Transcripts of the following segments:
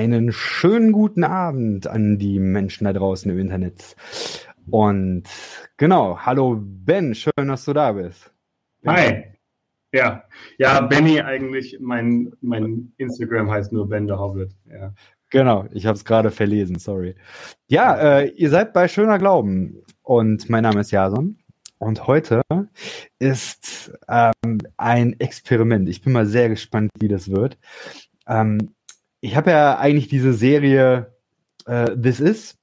einen schönen guten Abend an die Menschen da draußen im Internet. Und genau, hallo Ben, schön, dass du da bist. Hi. Ja, ja, Benny eigentlich, mein, mein Instagram heißt nur Ben the Hobbit. Ja. Genau, ich habe es gerade verlesen, sorry. Ja, äh, ihr seid bei Schöner Glauben und mein Name ist Jason. Und heute ist ähm, ein Experiment. Ich bin mal sehr gespannt, wie das wird. Ähm, ich habe ja eigentlich diese Serie äh, This Is.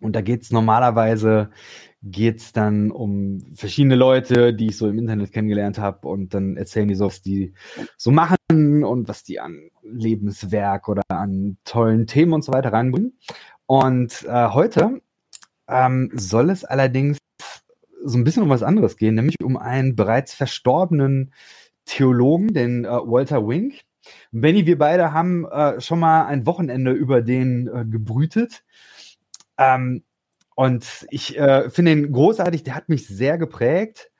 Und da geht's normalerweise geht's dann um verschiedene Leute, die ich so im Internet kennengelernt habe und dann erzählen die so, was die so machen und was die an Lebenswerk oder an tollen Themen und so weiter reinbringen. Und äh, heute ähm, soll es allerdings so ein bisschen um was anderes gehen, nämlich um einen bereits verstorbenen Theologen, den äh, Walter Wink. Benny, wir beide haben äh, schon mal ein Wochenende über den äh, gebrütet. Ähm, und ich äh, finde ihn großartig, der hat mich sehr geprägt.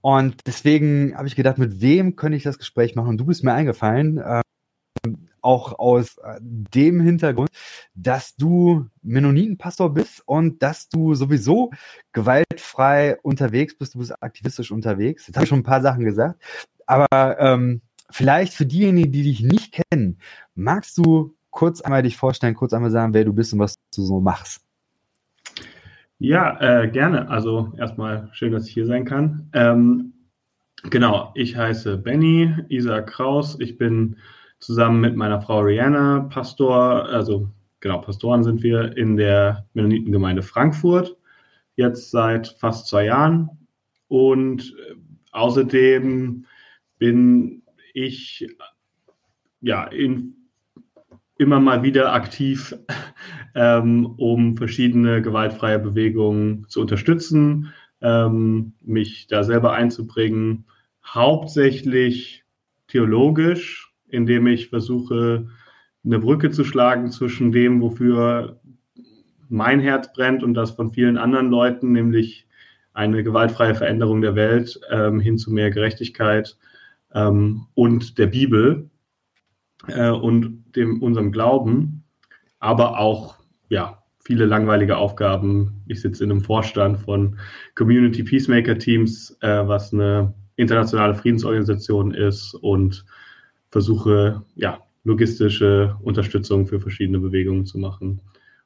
Und deswegen habe ich gedacht, mit wem könnte ich das Gespräch machen? Und du bist mir eingefallen, äh, auch aus äh, dem Hintergrund, dass du Mennonitenpastor bist und dass du sowieso gewaltfrei unterwegs bist, du bist aktivistisch unterwegs. Jetzt habe ich schon ein paar Sachen gesagt, aber ähm, vielleicht für diejenigen, die dich nicht kennen, magst du kurz einmal dich vorstellen, kurz einmal sagen, wer du bist und was du so machst? Ja, äh, gerne. Also erstmal schön, dass ich hier sein kann. Ähm, genau, ich heiße Benny Isaac Kraus. Ich bin zusammen mit meiner Frau Rihanna Pastor, also genau, Pastoren sind wir in der Mennonitengemeinde Frankfurt, jetzt seit fast zwei Jahren. Und äh, außerdem bin ich ja in, immer mal wieder aktiv, ähm, um verschiedene gewaltfreie Bewegungen zu unterstützen, ähm, mich da selber einzubringen, hauptsächlich theologisch, indem ich versuche, eine Brücke zu schlagen zwischen dem, wofür mein Herz brennt und das von vielen anderen Leuten, nämlich eine gewaltfreie Veränderung der Welt ähm, hin zu mehr Gerechtigkeit ähm, und der Bibel äh, und dem, unserem Glauben, aber auch ja, viele langweilige Aufgaben. Ich sitze in einem Vorstand von Community Peacemaker Teams, äh, was eine internationale Friedensorganisation ist und versuche ja, logistische Unterstützung für verschiedene Bewegungen zu machen.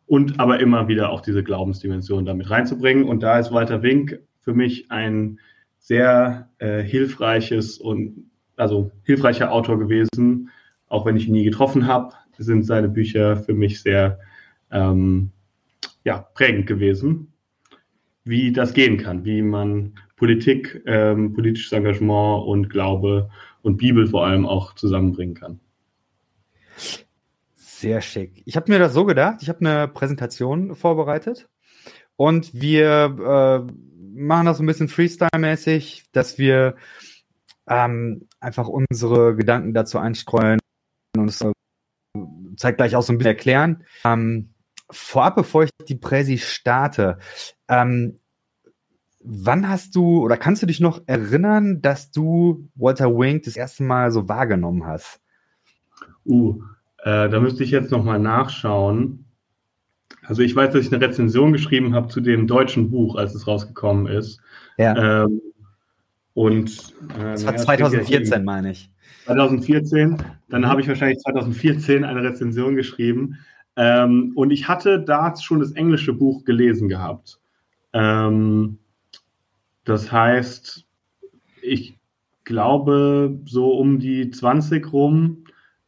Und aber immer wieder auch diese Glaubensdimension damit reinzubringen. Und da ist Walter Wink für mich ein sehr äh, hilfreiches und also hilfreicher Autor gewesen. Auch wenn ich ihn nie getroffen habe, sind seine Bücher für mich sehr ähm, ja, prägend gewesen, wie das gehen kann, wie man Politik, ähm, politisches Engagement und Glaube und Bibel vor allem auch zusammenbringen kann. Sehr schick. Ich habe mir das so gedacht, ich habe eine Präsentation vorbereitet und wir äh, machen das so ein bisschen Freestyle-mäßig, dass wir ähm, einfach unsere Gedanken dazu einstreuen und es äh, zeigt gleich auch so ein bisschen erklären. Ähm, vorab, bevor ich die Präsi starte, ähm, wann hast du oder kannst du dich noch erinnern, dass du Walter Wink das erste Mal so wahrgenommen hast? Uh, äh, da müsste ich jetzt nochmal nachschauen. Also ich weiß, dass ich eine Rezension geschrieben habe zu dem deutschen Buch, als es rausgekommen ist. Ja. Ähm, und äh, das war 2014, meine ich. 2014. Dann mhm. habe ich wahrscheinlich 2014 eine Rezension geschrieben. Ähm, und ich hatte da schon das englische Buch gelesen gehabt. Ähm, das heißt, ich glaube, so um die 20 rum,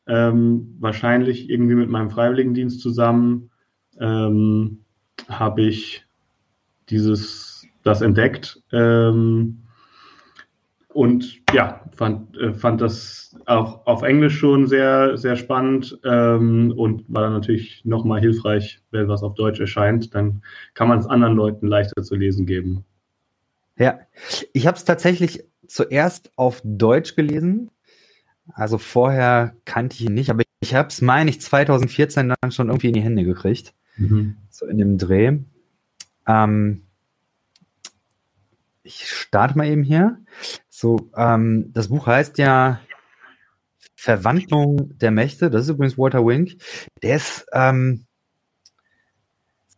ähm, wahrscheinlich irgendwie mit meinem Freiwilligendienst zusammen, ähm, habe ich dieses, das entdeckt. Ähm, und ja, fand, äh, fand das auch auf Englisch schon sehr, sehr spannend ähm, und war dann natürlich nochmal hilfreich, wenn was auf Deutsch erscheint. Dann kann man es anderen Leuten leichter zu lesen geben. Ja, ich habe es tatsächlich zuerst auf Deutsch gelesen. Also vorher kannte ich ihn nicht, aber ich habe es, meine ich, 2014 dann schon irgendwie in die Hände gekriegt. Mhm. So in dem Dreh. Ähm, ich starte mal eben hier. So, ähm, das Buch heißt ja Verwandlung der Mächte. Das ist übrigens Walter Wink. Der ist ähm,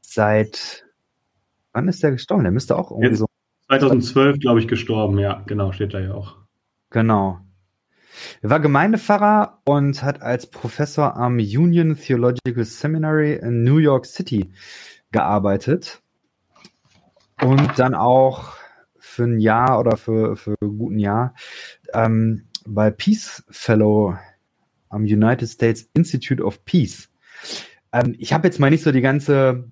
seit wann ist der gestorben? Der müsste auch irgendwie Jetzt, so. 2012, glaube ich, gestorben, ja, genau, steht da ja auch. Genau. Er war Gemeindepfarrer und hat als Professor am Union Theological Seminary in New York City gearbeitet. Und dann auch für ein Jahr oder für, für ein guten Jahr ähm, bei Peace Fellow am United States Institute of Peace. Ähm, ich habe jetzt mal nicht so die ganze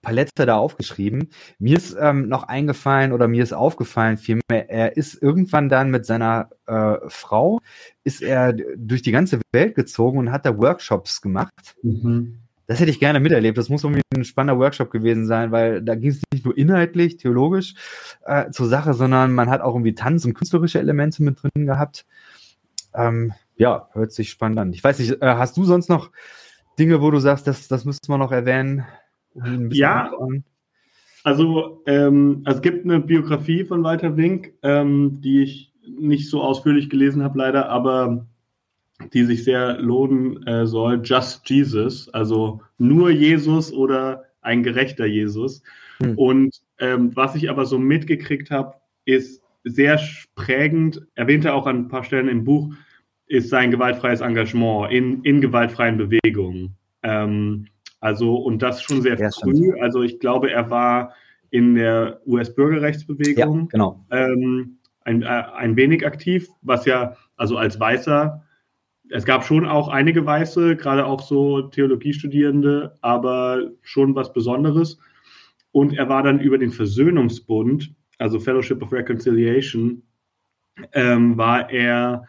Palette da aufgeschrieben. Mir ist ähm, noch eingefallen oder mir ist aufgefallen, vielmehr, er ist irgendwann dann mit seiner äh, Frau, ist er durch die ganze Welt gezogen und hat da Workshops gemacht. Mhm. Das hätte ich gerne miterlebt. Das muss irgendwie ein spannender Workshop gewesen sein, weil da ging es nicht nur inhaltlich, theologisch äh, zur Sache, sondern man hat auch irgendwie Tanz und künstlerische Elemente mit drin gehabt. Ähm, ja, hört sich spannend an. Ich weiß nicht, äh, hast du sonst noch Dinge, wo du sagst, das, das müsste man noch erwähnen? ja, also ähm, es gibt eine Biografie von Walter Wink, ähm, die ich nicht so ausführlich gelesen habe, leider, aber die sich sehr lohnen äh, soll. Just Jesus, also nur Jesus oder ein gerechter Jesus. Hm. Und ähm, was ich aber so mitgekriegt habe, ist sehr prägend, erwähnte auch an ein paar Stellen im Buch, ist sein gewaltfreies Engagement in, in gewaltfreien Bewegungen. Ähm, also, und das schon sehr ja, früh. Also, ich glaube, er war in der US-Bürgerrechtsbewegung ja, genau. ähm, ein, äh, ein wenig aktiv, was ja, also als Weißer, es gab schon auch einige Weiße, gerade auch so Theologiestudierende, aber schon was Besonderes. Und er war dann über den Versöhnungsbund, also Fellowship of Reconciliation, ähm, war er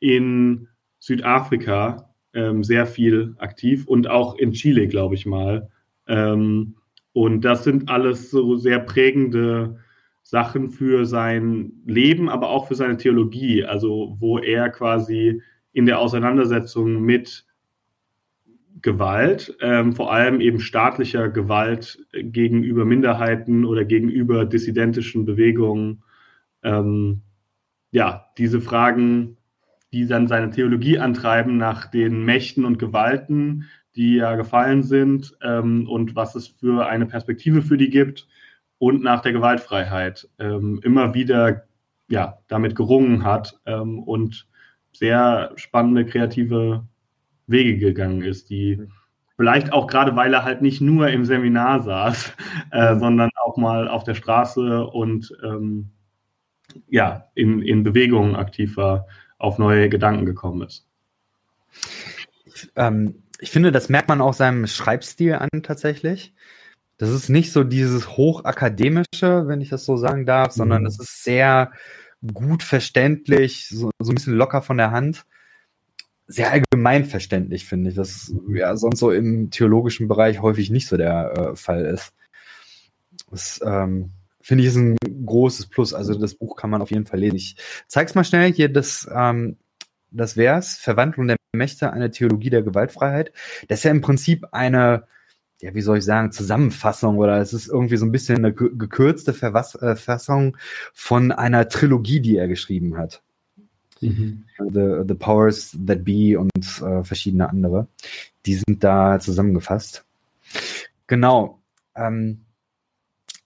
in Südafrika ähm, sehr viel aktiv und auch in Chile, glaube ich mal. Ähm, und das sind alles so sehr prägende Sachen für sein Leben, aber auch für seine Theologie, also wo er quasi in der Auseinandersetzung mit Gewalt, ähm, vor allem eben staatlicher Gewalt gegenüber Minderheiten oder gegenüber dissidentischen Bewegungen, ähm, ja, diese Fragen die dann seine Theologie antreiben nach den Mächten und Gewalten, die ja gefallen sind ähm, und was es für eine Perspektive für die gibt und nach der Gewaltfreiheit ähm, immer wieder ja, damit gerungen hat ähm, und sehr spannende kreative Wege gegangen ist, die vielleicht auch gerade, weil er halt nicht nur im Seminar saß, äh, sondern auch mal auf der Straße und ähm, ja, in, in Bewegungen aktiv war, auf neue Gedanken gekommen ist. Ich, ähm, ich finde, das merkt man auch seinem Schreibstil an tatsächlich. Das ist nicht so dieses hochakademische, wenn ich das so sagen darf, mhm. sondern es ist sehr gut verständlich, so, so ein bisschen locker von der Hand. Sehr allgemein verständlich, finde ich. Das ja sonst so im theologischen Bereich häufig nicht so der äh, Fall ist. Das ähm, finde ich ist ein großes Plus. Also das Buch kann man auf jeden Fall lesen. Ich zeig's mal schnell hier, das, ähm, das wär's. Verwandlung der Mächte, eine Theologie der Gewaltfreiheit. Das ist ja im Prinzip eine, ja, wie soll ich sagen, Zusammenfassung oder es ist irgendwie so ein bisschen eine gekürzte Verfassung äh, von einer Trilogie, die er geschrieben hat. Mhm. The, The Powers That Be und äh, verschiedene andere. Die sind da zusammengefasst. Genau. Ähm,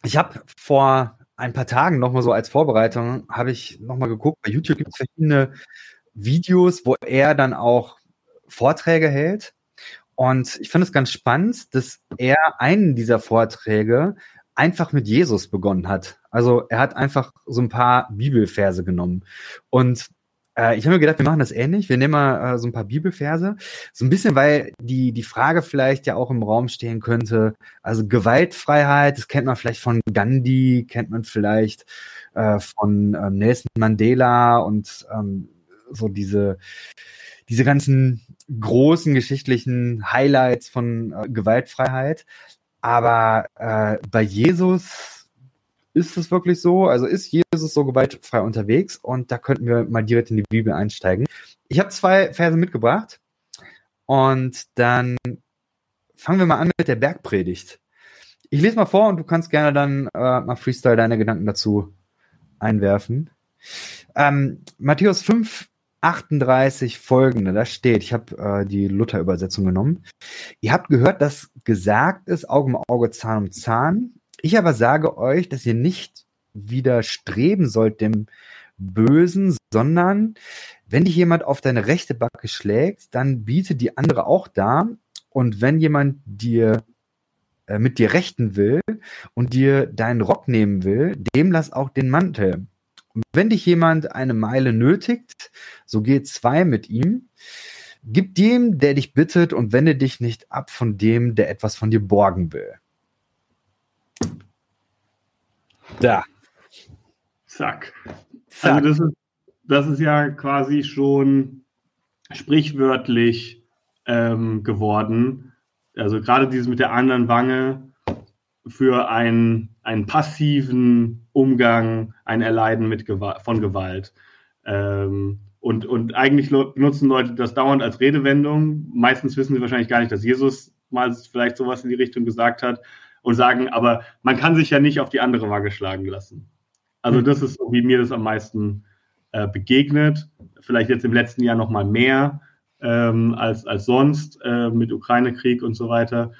ich habe vor ein paar Tagen nochmal so als Vorbereitung, habe ich nochmal geguckt, bei YouTube gibt es verschiedene Videos, wo er dann auch Vorträge hält. Und ich finde es ganz spannend, dass er einen dieser Vorträge einfach mit Jesus begonnen hat. Also er hat einfach so ein paar Bibelverse genommen. Und äh, ich habe mir gedacht, wir machen das ähnlich. Wir nehmen mal äh, so ein paar Bibelverse. So ein bisschen, weil die, die Frage vielleicht ja auch im Raum stehen könnte. Also Gewaltfreiheit, das kennt man vielleicht von Gandhi, kennt man vielleicht äh, von ähm, Nelson Mandela und ähm, so diese, diese ganzen großen geschichtlichen Highlights von äh, Gewaltfreiheit. Aber äh, bei Jesus ist es wirklich so? Also ist Jesus so gewaltfrei unterwegs? Und da könnten wir mal direkt in die Bibel einsteigen. Ich habe zwei Verse mitgebracht und dann fangen wir mal an mit der Bergpredigt. Ich lese mal vor und du kannst gerne dann äh, mal Freestyle deine Gedanken dazu einwerfen. Ähm, Matthäus 5, 38 folgende, da steht, ich habe äh, die Luther-Übersetzung genommen. Ihr habt gehört, dass gesagt ist, Auge um Auge, Zahn um Zahn. Ich aber sage euch, dass ihr nicht widerstreben sollt dem Bösen, sondern wenn dich jemand auf deine rechte Backe schlägt, dann biete die andere auch da. Und wenn jemand dir äh, mit dir rechten will und dir deinen Rock nehmen will, dem lass auch den Mantel. Wenn dich jemand eine Meile nötigt, so geh zwei mit ihm. Gib dem, der dich bittet, und wende dich nicht ab von dem, der etwas von dir borgen will. Da. Zack. Zack. Also das ist, das ist ja quasi schon sprichwörtlich ähm, geworden. Also gerade dieses mit der anderen Wange für einen, einen passiven Umgang, ein Erleiden mit Gewalt, von Gewalt. Ähm, und, und eigentlich nutzen Leute das dauernd als Redewendung. Meistens wissen sie wahrscheinlich gar nicht, dass Jesus mal vielleicht sowas in die Richtung gesagt hat und sagen, aber man kann sich ja nicht auf die andere Waage schlagen lassen. Also hm. das ist so, wie mir das am meisten äh, begegnet. Vielleicht jetzt im letzten Jahr noch mal mehr ähm, als, als sonst äh, mit Ukraine-Krieg und so weiter.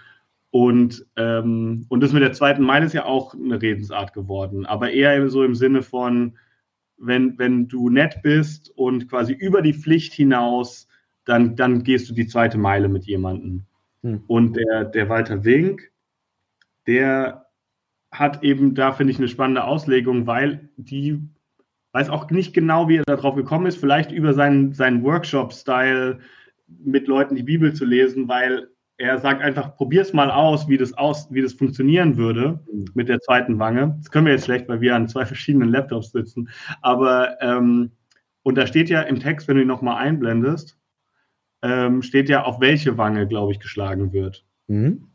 Und, ähm, und das mit der zweiten Meile ist ja auch eine Redensart geworden, aber eher so im Sinne von, wenn, wenn du nett bist und quasi über die Pflicht hinaus, dann, dann gehst du die zweite Meile mit jemandem. Hm. Und der, der Walter Wink, der hat eben da, finde ich, eine spannende Auslegung, weil die weiß auch nicht genau, wie er darauf gekommen ist, vielleicht über seinen, seinen Workshop-Style mit Leuten die Bibel zu lesen, weil er sagt einfach, probier's mal aus, wie das aus, wie das funktionieren würde mhm. mit der zweiten Wange. Das können wir jetzt schlecht, weil wir an zwei verschiedenen Laptops sitzen. Aber ähm, und da steht ja im Text, wenn du ihn nochmal einblendest, ähm, steht ja, auf welche Wange, glaube ich, geschlagen wird. Mhm.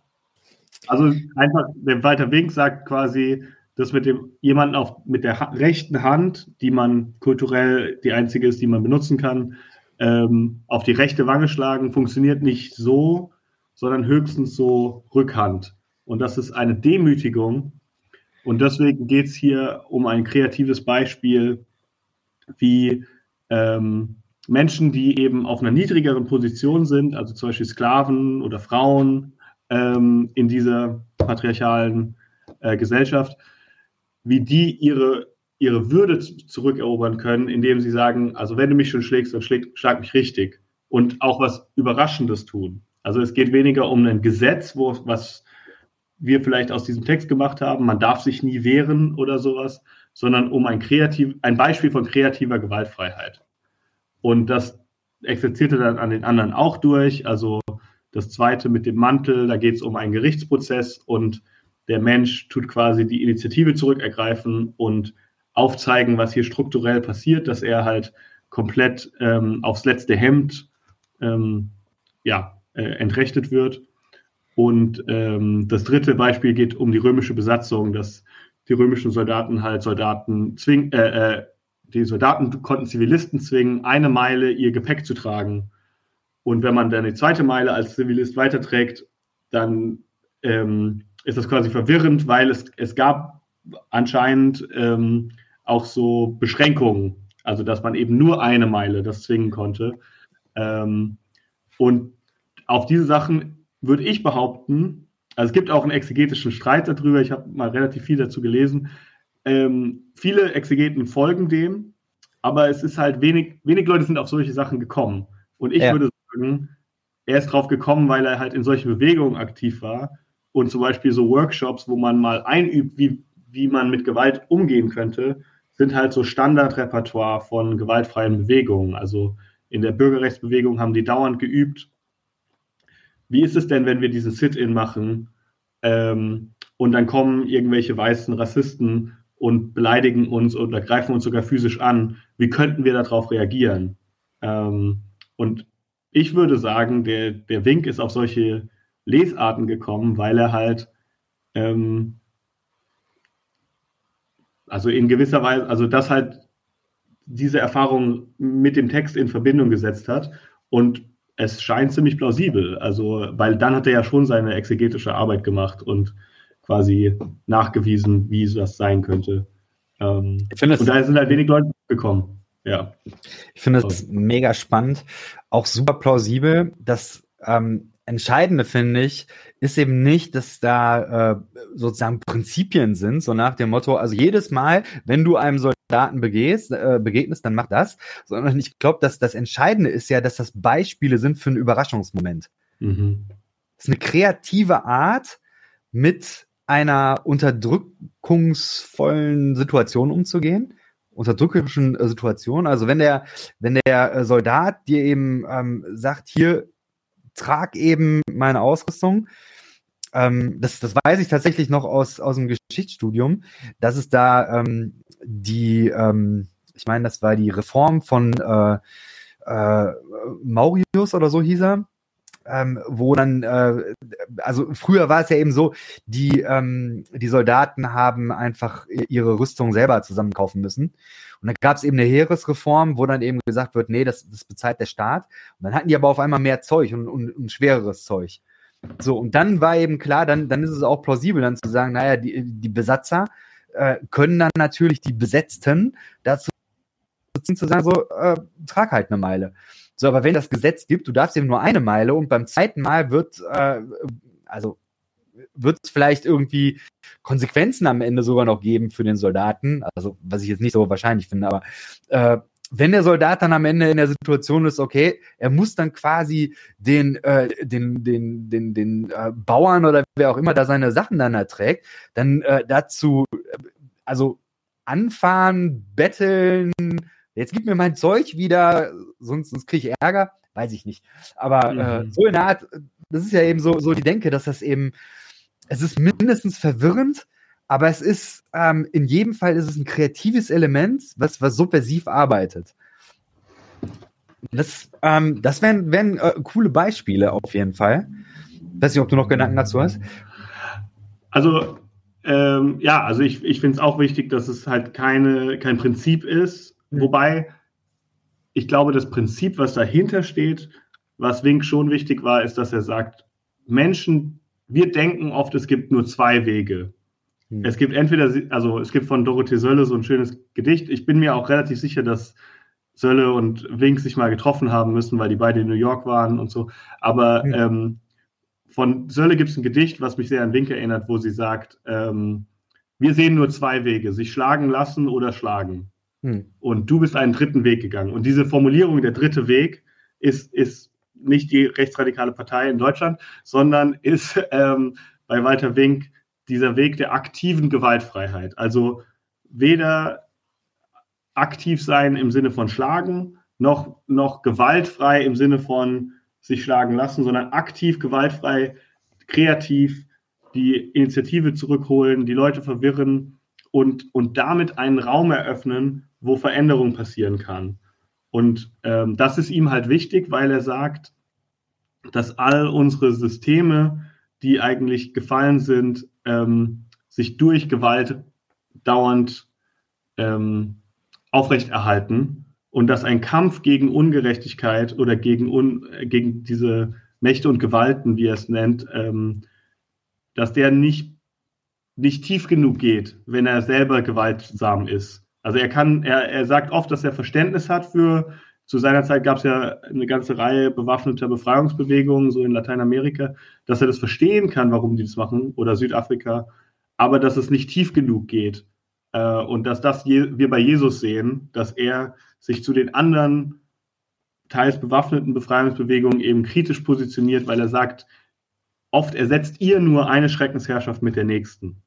Also einfach, der Walter Wink sagt quasi, dass mit dem jemanden auf mit der rechten Hand, die man kulturell die einzige ist, die man benutzen kann, ähm, auf die rechte Wange schlagen, funktioniert nicht so, sondern höchstens so Rückhand. Und das ist eine Demütigung. Und deswegen geht es hier um ein kreatives Beispiel, wie ähm, Menschen, die eben auf einer niedrigeren Position sind, also zum Beispiel Sklaven oder Frauen ähm, in dieser patriarchalen äh, Gesellschaft, wie die ihre, ihre Würde zurückerobern können, indem sie sagen, also wenn du mich schon schlägst, dann schläg, schlag mich richtig. Und auch was Überraschendes tun. Also es geht weniger um ein Gesetz, wo, was wir vielleicht aus diesem Text gemacht haben, man darf sich nie wehren oder sowas, sondern um ein, kreativ, ein Beispiel von kreativer Gewaltfreiheit. Und das exerzierte dann an den anderen auch durch. Also das zweite mit dem Mantel, da geht es um einen Gerichtsprozess und der Mensch tut quasi die Initiative zurückergreifen und aufzeigen, was hier strukturell passiert, dass er halt komplett ähm, aufs letzte Hemd ähm, ja, äh, entrechtet wird. Und ähm, das dritte Beispiel geht um die römische Besatzung, dass die römischen Soldaten halt Soldaten zwingen, äh, äh, die Soldaten konnten Zivilisten zwingen, eine Meile ihr Gepäck zu tragen. Und wenn man dann die zweite Meile als Zivilist weiterträgt, dann ähm, ist das quasi verwirrend, weil es, es gab anscheinend ähm, auch so Beschränkungen, also dass man eben nur eine Meile das zwingen konnte. Ähm, und auf diese Sachen würde ich behaupten, also es gibt auch einen exegetischen Streit darüber, ich habe mal relativ viel dazu gelesen. Ähm, viele Exegeten folgen dem, aber es ist halt wenig, wenig Leute sind auf solche Sachen gekommen. Und ich ja. würde sagen, er ist drauf gekommen, weil er halt in solchen Bewegungen aktiv war und zum Beispiel so Workshops, wo man mal einübt, wie, wie man mit Gewalt umgehen könnte, sind halt so Standardrepertoire von gewaltfreien Bewegungen. Also in der Bürgerrechtsbewegung haben die dauernd geübt. Wie ist es denn, wenn wir diesen Sit-in machen ähm, und dann kommen irgendwelche weißen Rassisten und beleidigen uns oder greifen uns sogar physisch an? Wie könnten wir darauf reagieren? Ähm, und ich würde sagen, der, der Wink ist auf solche Lesarten gekommen, weil er halt ähm, also in gewisser Weise, also das halt diese Erfahrung mit dem Text in Verbindung gesetzt hat und es scheint ziemlich plausibel, also weil dann hat er ja schon seine exegetische Arbeit gemacht und quasi nachgewiesen, wie das sein könnte. Ähm, und da sind halt wenig Leute gekommen. Ja. Ich finde es mega spannend, auch super plausibel. Das ähm, Entscheidende finde ich, ist eben nicht, dass da äh, sozusagen Prinzipien sind, so nach dem Motto, also jedes Mal, wenn du einem Soldaten begehst, äh, begegnest, dann mach das, sondern ich glaube, dass das Entscheidende ist ja, dass das Beispiele sind für einen Überraschungsmoment. Mhm. Das ist eine kreative Art, mit einer unterdrückungsvollen Situation umzugehen unterdrückerischen äh, Situation. Also wenn der, wenn der äh, Soldat dir eben ähm, sagt, hier trag eben meine Ausrüstung, ähm, das, das weiß ich tatsächlich noch aus, aus dem Geschichtsstudium, dass es da ähm, die, ähm, ich meine, das war die Reform von äh, äh, Maurius oder so hieß er, ähm, wo dann, äh, also früher war es ja eben so, die, ähm, die Soldaten haben einfach ihre Rüstung selber zusammenkaufen müssen. Und dann gab es eben eine Heeresreform, wo dann eben gesagt wird, nee, das, das bezahlt der Staat. Und dann hatten die aber auf einmal mehr Zeug und, und, und schwereres Zeug. So, und dann war eben klar, dann, dann ist es auch plausibel, dann zu sagen, naja, die, die Besatzer äh, können dann natürlich die Besetzten dazu zu sagen, so, äh, trag halt eine Meile. So, aber wenn das Gesetz gibt, du darfst eben nur eine Meile und beim zweiten Mal wird, äh, also wird es vielleicht irgendwie Konsequenzen am Ende sogar noch geben für den Soldaten. Also, was ich jetzt nicht so wahrscheinlich finde, aber äh, wenn der Soldat dann am Ende in der Situation ist, okay, er muss dann quasi den, äh, den, den, den, den äh, Bauern oder wer auch immer da seine Sachen dann erträgt, dann äh, dazu, äh, also anfahren, betteln, jetzt gib mir mein Zeug wieder, sonst, sonst kriege ich Ärger, weiß ich nicht. Aber äh, mhm. äh, so in der Art, das ist ja eben so, so die Denke, dass das eben, es ist mindestens verwirrend, aber es ist, ähm, in jedem Fall ist es ein kreatives Element, was, was subversiv arbeitet. Das, ähm, das wären, wären äh, coole Beispiele auf jeden Fall. Weiß nicht, ob du noch Gedanken dazu hast. Also, ähm, ja, also ich, ich finde es auch wichtig, dass es halt keine, kein Prinzip ist, Mhm. Wobei ich glaube, das Prinzip, was dahinter steht, was Wink schon wichtig war, ist, dass er sagt, Menschen, wir denken oft, es gibt nur zwei Wege. Mhm. Es gibt entweder, also es gibt von Dorothee Sölle so ein schönes Gedicht. Ich bin mir auch relativ sicher, dass Sölle und Wink sich mal getroffen haben müssen, weil die beide in New York waren und so. Aber mhm. ähm, von Sölle gibt es ein Gedicht, was mich sehr an Wink erinnert, wo sie sagt, ähm, wir sehen nur zwei Wege, sich schlagen lassen oder schlagen. Hm. Und du bist einen dritten Weg gegangen. Und diese Formulierung, der dritte Weg, ist, ist nicht die rechtsradikale Partei in Deutschland, sondern ist ähm, bei Walter Wink dieser Weg der aktiven Gewaltfreiheit. Also weder aktiv sein im Sinne von schlagen, noch, noch gewaltfrei im Sinne von sich schlagen lassen, sondern aktiv, gewaltfrei, kreativ die Initiative zurückholen, die Leute verwirren und, und damit einen Raum eröffnen, wo Veränderung passieren kann. Und ähm, das ist ihm halt wichtig, weil er sagt, dass all unsere Systeme, die eigentlich gefallen sind, ähm, sich durch Gewalt dauernd ähm, aufrechterhalten und dass ein Kampf gegen Ungerechtigkeit oder gegen, un, gegen diese Mächte und Gewalten, wie er es nennt, ähm, dass der nicht, nicht tief genug geht, wenn er selber gewaltsam ist. Also er kann, er, er sagt oft, dass er Verständnis hat für, zu seiner Zeit gab es ja eine ganze Reihe bewaffneter Befreiungsbewegungen, so in Lateinamerika, dass er das verstehen kann, warum die das machen, oder Südafrika, aber dass es nicht tief genug geht. Äh, und dass das je, wir bei Jesus sehen, dass er sich zu den anderen teils bewaffneten Befreiungsbewegungen eben kritisch positioniert, weil er sagt, oft ersetzt ihr nur eine Schreckensherrschaft mit der nächsten.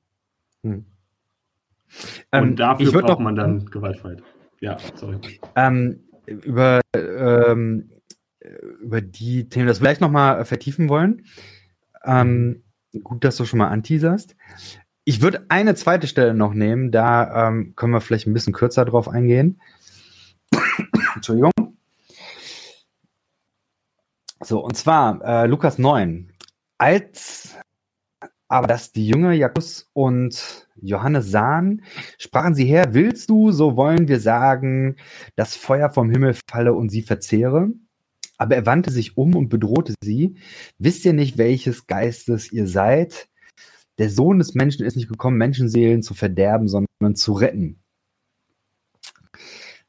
Hm. Und ähm, dafür braucht noch, man dann Gewaltfreiheit. Ja, sorry. Ähm, über, ähm, über die Themen, das vielleicht nochmal vertiefen wollen. Ähm, gut, dass du schon mal anteaserst. Ich würde eine zweite Stelle noch nehmen, da ähm, können wir vielleicht ein bisschen kürzer drauf eingehen. Entschuldigung. So, und zwar äh, Lukas 9. Als aber dass die Jünger Jakobus und Johannes sahen, sprachen sie her, willst du, so wollen wir sagen, das Feuer vom Himmel falle und sie verzehre? Aber er wandte sich um und bedrohte sie. Wisst ihr nicht, welches Geistes ihr seid? Der Sohn des Menschen ist nicht gekommen, Menschenseelen zu verderben, sondern zu retten.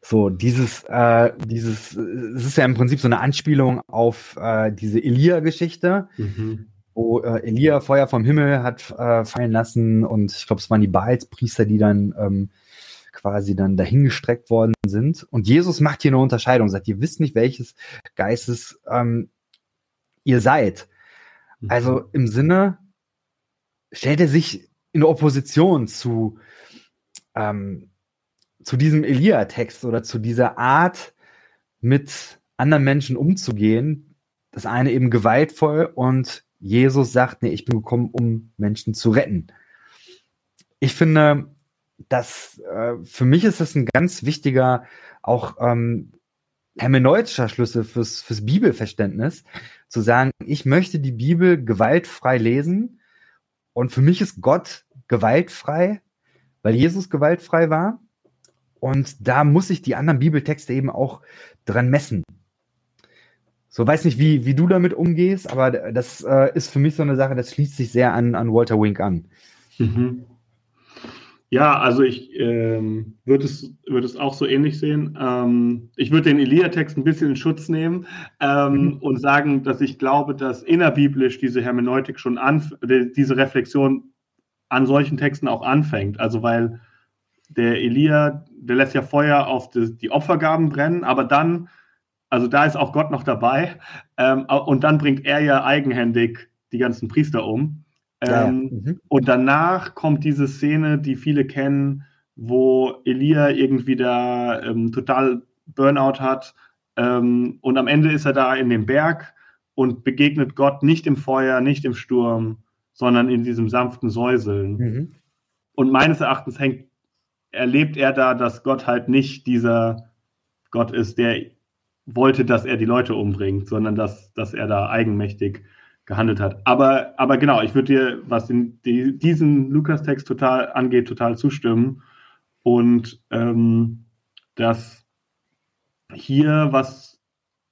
So, dieses, äh, dieses, es ist ja im Prinzip so eine Anspielung auf äh, diese Elia-Geschichte, mhm. Wo äh, Elia Feuer vom Himmel hat äh, fallen lassen und ich glaube, es waren die Baalspriester, die dann ähm, quasi dann dahingestreckt worden sind. Und Jesus macht hier eine Unterscheidung, sagt, ihr wisst nicht, welches Geistes ähm, ihr seid. Mhm. Also im Sinne, stellt er sich in Opposition zu, ähm, zu diesem Elia-Text oder zu dieser Art, mit anderen Menschen umzugehen. Das eine eben gewaltvoll und Jesus sagt, nee, ich bin gekommen, um Menschen zu retten. Ich finde, dass äh, für mich ist das ein ganz wichtiger, auch ähm, hermeneutischer Schlüssel fürs, fürs Bibelverständnis, zu sagen, ich möchte die Bibel gewaltfrei lesen und für mich ist Gott gewaltfrei, weil Jesus gewaltfrei war. Und da muss ich die anderen Bibeltexte eben auch dran messen. So weiß nicht, wie, wie du damit umgehst, aber das äh, ist für mich so eine Sache, das schließt sich sehr an, an Walter Wink an. Mhm. Ja, also ich ähm, würde es, würd es auch so ähnlich sehen. Ähm, ich würde den Elia-Text ein bisschen in Schutz nehmen ähm, mhm. und sagen, dass ich glaube, dass innerbiblisch diese Hermeneutik schon an, diese Reflexion an solchen Texten auch anfängt. Also weil der Elia, der lässt ja Feuer auf die, die Opfergaben brennen, aber dann, also da ist auch Gott noch dabei ähm, und dann bringt er ja eigenhändig die ganzen Priester um. Ähm, ja. Mhm. Und danach kommt diese Szene, die viele kennen, wo Elia irgendwie da ähm, total Burnout hat. Ähm, und am Ende ist er da in dem Berg und begegnet Gott nicht im Feuer, nicht im Sturm, sondern in diesem sanften Säuseln. Mhm. Und meines Erachtens hängt, erlebt er da, dass Gott halt nicht dieser Gott ist, der wollte, dass er die Leute umbringt, sondern dass, dass er da eigenmächtig gehandelt hat. Aber, aber genau, ich würde dir, was in die, diesen Lukas-Text total angeht, total zustimmen. Und ähm, dass hier was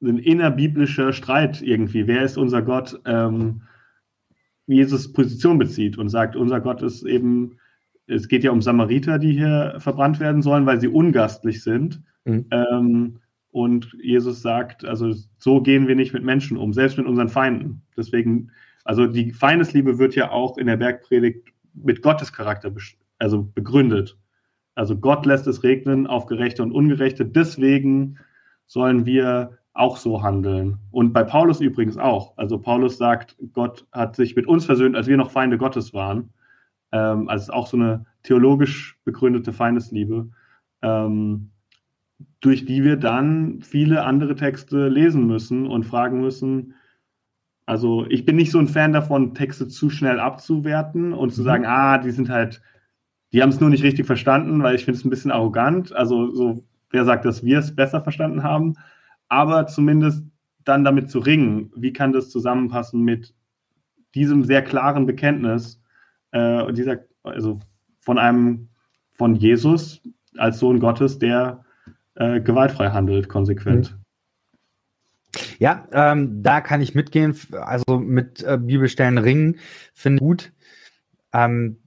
ein innerbiblischer Streit irgendwie, wer ist unser Gott, ähm, Jesus Position bezieht und sagt, unser Gott ist eben, es geht ja um Samariter, die hier verbrannt werden sollen, weil sie ungastlich sind. Mhm. Ähm, und Jesus sagt, also so gehen wir nicht mit Menschen um, selbst mit unseren Feinden. Deswegen, also die Feindesliebe wird ja auch in der Bergpredigt mit Gottes Charakter also begründet. Also Gott lässt es regnen auf Gerechte und Ungerechte. Deswegen sollen wir auch so handeln. Und bei Paulus übrigens auch. Also Paulus sagt, Gott hat sich mit uns versöhnt, als wir noch Feinde Gottes waren. Ähm, also auch so eine theologisch begründete Feindesliebe. Ähm, durch die wir dann viele andere Texte lesen müssen und fragen müssen. Also ich bin nicht so ein Fan davon, Texte zu schnell abzuwerten und zu mhm. sagen, ah, die sind halt, die haben es nur nicht richtig verstanden, weil ich finde es ein bisschen arrogant. Also so, wer sagt, dass wir es besser verstanden haben, aber zumindest dann damit zu ringen, wie kann das zusammenpassen mit diesem sehr klaren Bekenntnis, äh, dieser, also von einem, von Jesus als Sohn Gottes, der äh, gewaltfrei handelt, konsequent. Mhm. Ja, ähm, da kann ich mitgehen. Also mit äh, Bibelstellen ringen finde ich gut. Ähm,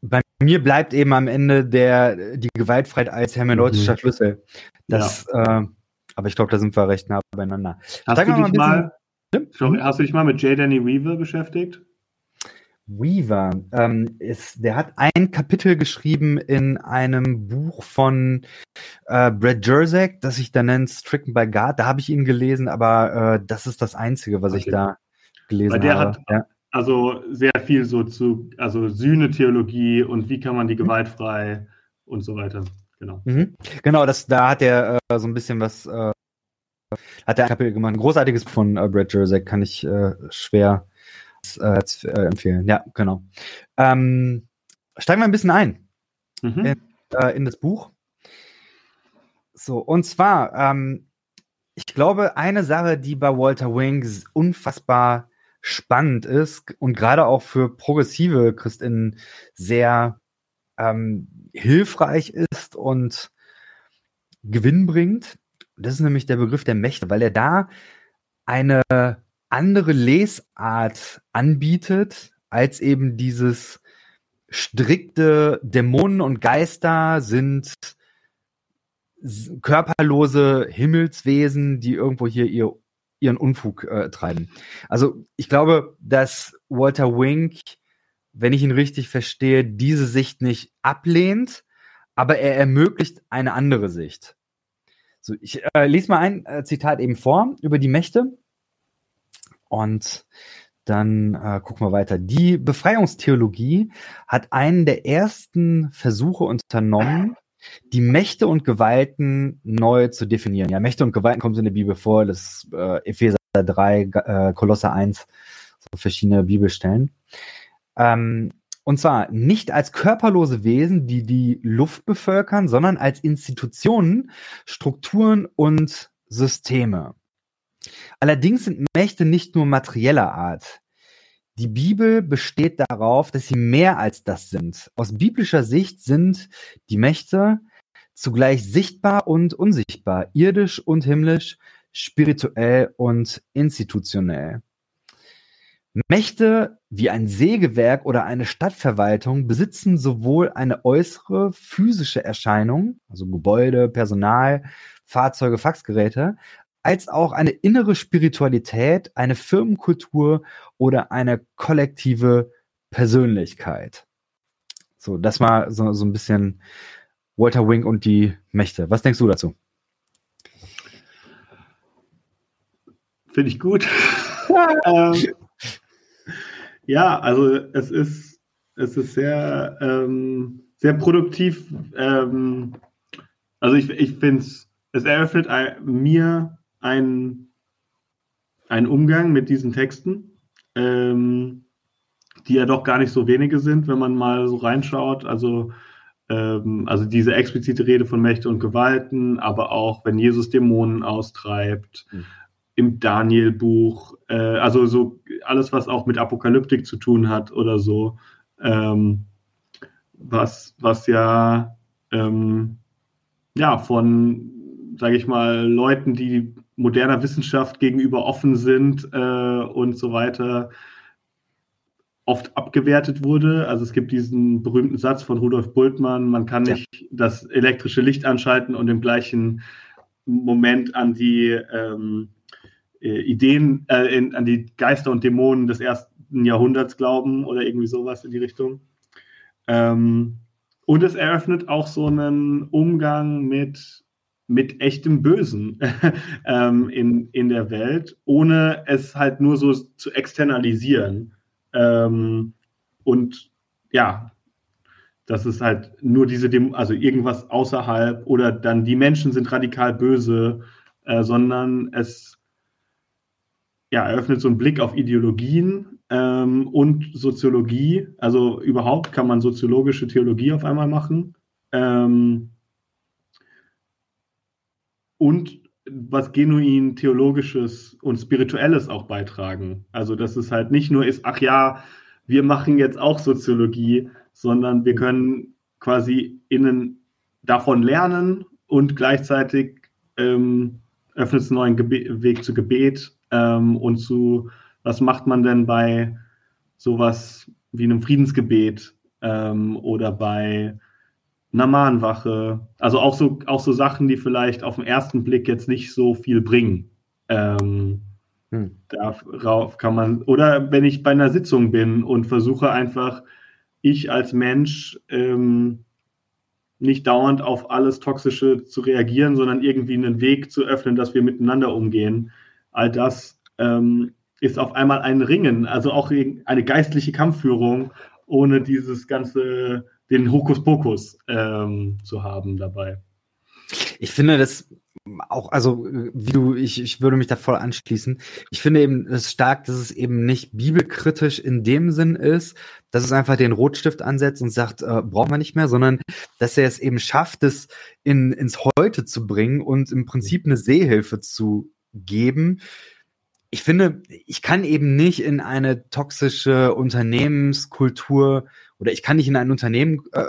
bei mir bleibt eben am Ende der die Gewaltfreiheit als hermeneutischer mhm. Schlüssel. Das, ja. äh, aber ich glaube, da sind wir recht nah beieinander. Hast, du dich, mal, sorry, hast du dich mal mit J. Danny Weaver beschäftigt? Weaver, ähm, ist, der hat ein Kapitel geschrieben in einem Buch von äh, Brad Jersek, das sich da nennt Stricken by God. Da habe ich ihn gelesen, aber äh, das ist das Einzige, was okay. ich da gelesen Weil der habe. Hat ja. also sehr viel so zu, also Sühne-Theologie und wie kann man die mhm. gewaltfrei und so weiter. Genau. Mhm. Genau, das, da hat er äh, so ein bisschen was, äh, hat er ein Kapitel gemacht. Ein großartiges von äh, Brad Jersek kann ich äh, schwer äh, äh, empfehlen. Ja, genau. Ähm, steigen wir ein bisschen ein mhm. in, äh, in, das Buch. So, und zwar, ähm, ich glaube, eine Sache, die bei Walter Wings unfassbar spannend ist und gerade auch für progressive Christinnen sehr ähm, hilfreich ist und Gewinn bringt, das ist nämlich der Begriff der Mächte, weil er da eine andere Lesart anbietet, als eben dieses strikte Dämonen und Geister sind körperlose Himmelswesen, die irgendwo hier ihr, ihren Unfug äh, treiben. Also ich glaube, dass Walter Wink, wenn ich ihn richtig verstehe, diese Sicht nicht ablehnt, aber er ermöglicht eine andere Sicht. So, ich äh, lese mal ein äh, Zitat eben vor über die Mächte und dann äh, gucken wir weiter. Die Befreiungstheologie hat einen der ersten Versuche unternommen, die Mächte und Gewalten neu zu definieren. Ja, Mächte und Gewalten kommen in der Bibel vor, das äh, Epheser 3, äh, Kolosser 1, so verschiedene Bibelstellen. Ähm, und zwar nicht als körperlose Wesen, die die Luft bevölkern, sondern als Institutionen, Strukturen und Systeme. Allerdings sind Mächte nicht nur materieller Art. Die Bibel besteht darauf, dass sie mehr als das sind. Aus biblischer Sicht sind die Mächte zugleich sichtbar und unsichtbar, irdisch und himmlisch, spirituell und institutionell. Mächte wie ein Sägewerk oder eine Stadtverwaltung besitzen sowohl eine äußere physische Erscheinung, also Gebäude, Personal, Fahrzeuge, Faxgeräte, als auch eine innere Spiritualität, eine Firmenkultur oder eine kollektive Persönlichkeit. So, das war so, so ein bisschen Walter Wink und die Mächte. Was denkst du dazu? Finde ich gut. ähm, ja, also es ist, es ist sehr, ähm, sehr produktiv. Ähm, also ich, ich finde es, es eröffnet mir ein, ein Umgang mit diesen Texten, ähm, die ja doch gar nicht so wenige sind, wenn man mal so reinschaut. Also, ähm, also diese explizite Rede von Mächte und Gewalten, aber auch wenn Jesus Dämonen austreibt, mhm. im Daniel-Buch, äh, also so alles, was auch mit Apokalyptik zu tun hat oder so, ähm, was, was ja, ähm, ja von, sage ich mal, Leuten, die moderner Wissenschaft gegenüber offen sind äh, und so weiter, oft abgewertet wurde. Also es gibt diesen berühmten Satz von Rudolf Bultmann, man kann nicht ja. das elektrische Licht anschalten und im gleichen Moment an die ähm, äh, Ideen, äh, in, an die Geister und Dämonen des ersten Jahrhunderts glauben oder irgendwie sowas in die Richtung. Ähm, und es eröffnet auch so einen Umgang mit mit echtem Bösen ähm, in, in der Welt, ohne es halt nur so zu externalisieren. Ähm, und ja, das ist halt nur diese, Dem also irgendwas außerhalb oder dann die Menschen sind radikal böse, äh, sondern es ja, eröffnet so einen Blick auf Ideologien ähm, und Soziologie. Also überhaupt kann man soziologische Theologie auf einmal machen. Ähm, und was genuin theologisches und spirituelles auch beitragen. Also dass es halt nicht nur ist, ach ja, wir machen jetzt auch Soziologie, sondern wir können quasi innen davon lernen und gleichzeitig ähm, öffnet es einen neuen Gebe Weg zu Gebet ähm, und zu, was macht man denn bei sowas wie einem Friedensgebet ähm, oder bei einer Mahnwache. Also auch so, auch so Sachen, die vielleicht auf den ersten Blick jetzt nicht so viel bringen. Ähm, hm. Darauf kann man, oder wenn ich bei einer Sitzung bin und versuche einfach, ich als Mensch ähm, nicht dauernd auf alles Toxische zu reagieren, sondern irgendwie einen Weg zu öffnen, dass wir miteinander umgehen. All das ähm, ist auf einmal ein Ringen, also auch eine geistliche Kampfführung, ohne dieses ganze den Hokuspokus ähm, zu haben dabei. Ich finde das auch, also wie du, ich, ich würde mich da voll anschließen. Ich finde eben es stark, dass es eben nicht bibelkritisch in dem Sinn ist, dass es einfach den Rotstift ansetzt und sagt, äh, brauchen wir nicht mehr, sondern dass er es eben schafft, es in, ins Heute zu bringen und im Prinzip eine Sehhilfe zu geben. Ich finde, ich kann eben nicht in eine toxische Unternehmenskultur oder ich kann nicht in ein Unternehmen äh,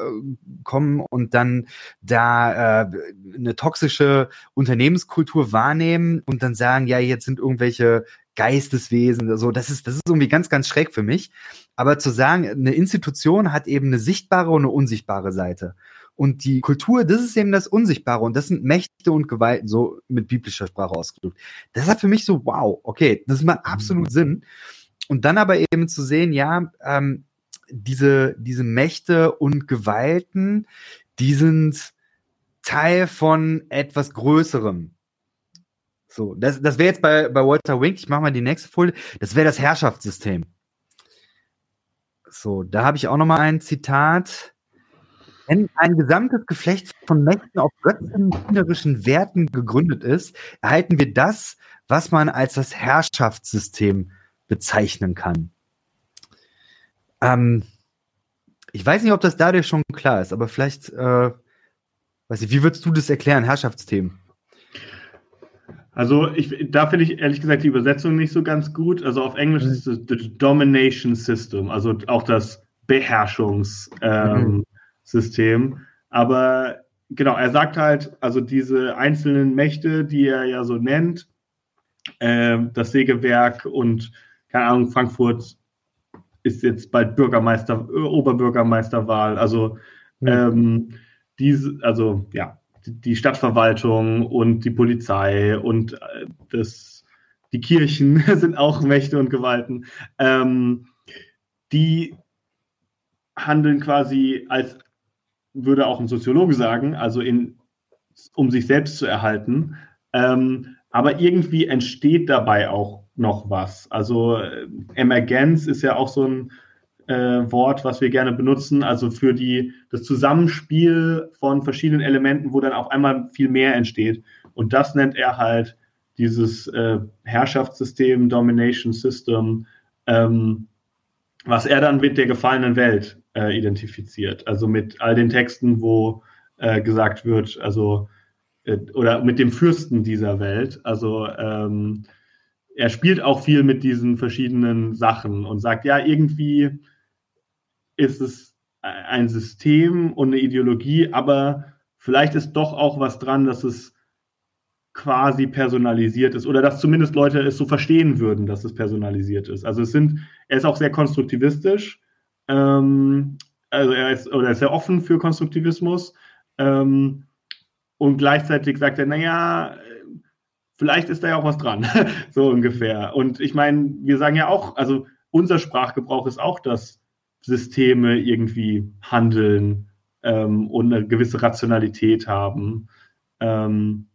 kommen und dann da äh, eine toxische Unternehmenskultur wahrnehmen und dann sagen, ja, jetzt sind irgendwelche Geisteswesen, so, das ist, das ist irgendwie ganz, ganz schräg für mich. Aber zu sagen, eine Institution hat eben eine sichtbare und eine unsichtbare Seite. Und die Kultur, das ist eben das Unsichtbare und das sind Mächte und Gewalten, so mit biblischer Sprache ausgedrückt. Das hat für mich so, wow, okay, das macht absolut mhm. Sinn. Und dann aber eben zu sehen, ja, ähm, diese, diese Mächte und Gewalten, die sind Teil von etwas Größerem. So, das, das wäre jetzt bei, bei Walter Wink, ich mache mal die nächste Folie, das wäre das Herrschaftssystem. So, da habe ich auch noch mal ein Zitat. Wenn ein gesamtes Geflecht von Mächten auf götzendienerischen Werten gegründet ist, erhalten wir das, was man als das Herrschaftssystem bezeichnen kann. Ähm, ich weiß nicht, ob das dadurch schon klar ist, aber vielleicht, äh, weiß ich, wie würdest du das erklären, Herrschaftsthemen? Also ich, da finde ich ehrlich gesagt die Übersetzung nicht so ganz gut. Also auf Englisch mhm. ist es the Domination System, also auch das Beherrschungssystem. Ähm, mhm. Aber genau, er sagt halt, also diese einzelnen Mächte, die er ja so nennt, äh, das Sägewerk und keine Ahnung, Frankfurt ist jetzt bald Bürgermeister, Oberbürgermeisterwahl. Also mhm. ähm, diese, also ja, die Stadtverwaltung und die Polizei und äh, das, die Kirchen sind auch Mächte und Gewalten. Ähm, die handeln quasi als würde auch ein Soziologe sagen, also in, um sich selbst zu erhalten. Ähm, aber irgendwie entsteht dabei auch noch was. Also äh, Emergenz ist ja auch so ein äh, Wort, was wir gerne benutzen, also für die, das Zusammenspiel von verschiedenen Elementen, wo dann auf einmal viel mehr entsteht. Und das nennt er halt dieses äh, Herrschaftssystem, Domination System, ähm, was er dann mit der gefallenen Welt äh, identifiziert. Also mit all den Texten, wo äh, gesagt wird, also äh, oder mit dem Fürsten dieser Welt. Also ähm, er spielt auch viel mit diesen verschiedenen Sachen und sagt, ja, irgendwie ist es ein System und eine Ideologie, aber vielleicht ist doch auch was dran, dass es quasi personalisiert ist oder dass zumindest Leute es so verstehen würden, dass es personalisiert ist. Also es sind, er ist auch sehr konstruktivistisch, ähm, also er ist oder er ist sehr offen für Konstruktivismus ähm, und gleichzeitig sagt er, naja, vielleicht ist da ja auch was dran, so ungefähr. Und ich meine, wir sagen ja auch, also unser Sprachgebrauch ist auch das Systeme irgendwie handeln ähm, und eine gewisse Rationalität haben. Ähm,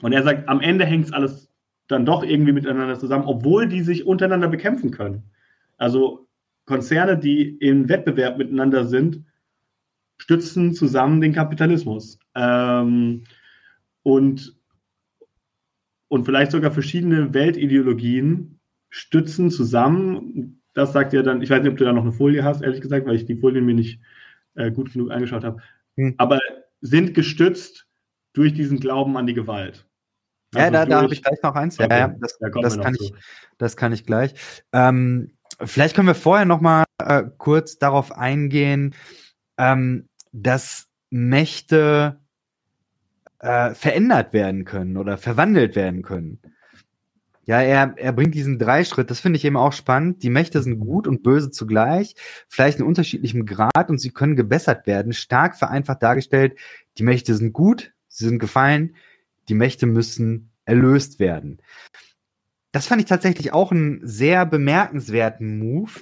und er sagt, am Ende hängt es alles dann doch irgendwie miteinander zusammen, obwohl die sich untereinander bekämpfen können. Also Konzerne, die im Wettbewerb miteinander sind, stützen zusammen den Kapitalismus. Ähm, und, und vielleicht sogar verschiedene Weltideologien stützen zusammen das sagt ja dann, ich weiß nicht, ob du da noch eine Folie hast, ehrlich gesagt, weil ich die Folien mir nicht äh, gut genug angeschaut habe, hm. aber sind gestützt durch diesen Glauben an die Gewalt. Also ja, da, da habe ich gleich noch eins. Okay. Ja, ja, das, da das kann ich, das kann ich gleich. Ähm, vielleicht können wir vorher noch mal äh, kurz darauf eingehen, ähm, dass Mächte äh, verändert werden können oder verwandelt werden können. Ja, er, er bringt diesen Dreischritt, das finde ich eben auch spannend. Die Mächte sind gut und böse zugleich, vielleicht in unterschiedlichem Grad und sie können gebessert werden. Stark vereinfacht dargestellt, die Mächte sind gut, sie sind gefallen, die Mächte müssen erlöst werden. Das fand ich tatsächlich auch einen sehr bemerkenswerten Move,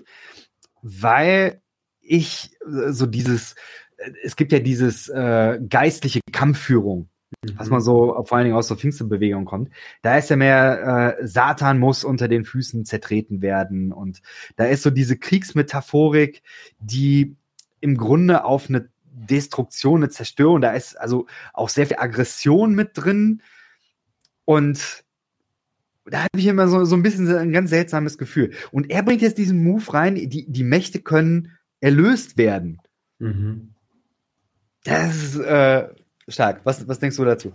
weil ich äh, so dieses, äh, es gibt ja dieses äh, geistliche Kampfführung was man so vor allen Dingen aus so Pfingstenbewegung kommt. Da ist ja mehr, äh, Satan muss unter den Füßen zertreten werden und da ist so diese Kriegsmetaphorik, die im Grunde auf eine Destruktion, eine Zerstörung, da ist also auch sehr viel Aggression mit drin und da habe ich immer so, so ein bisschen ein ganz seltsames Gefühl. Und er bringt jetzt diesen Move rein, die, die Mächte können erlöst werden. Mhm. Das ist, äh, stark. Was, was denkst du dazu?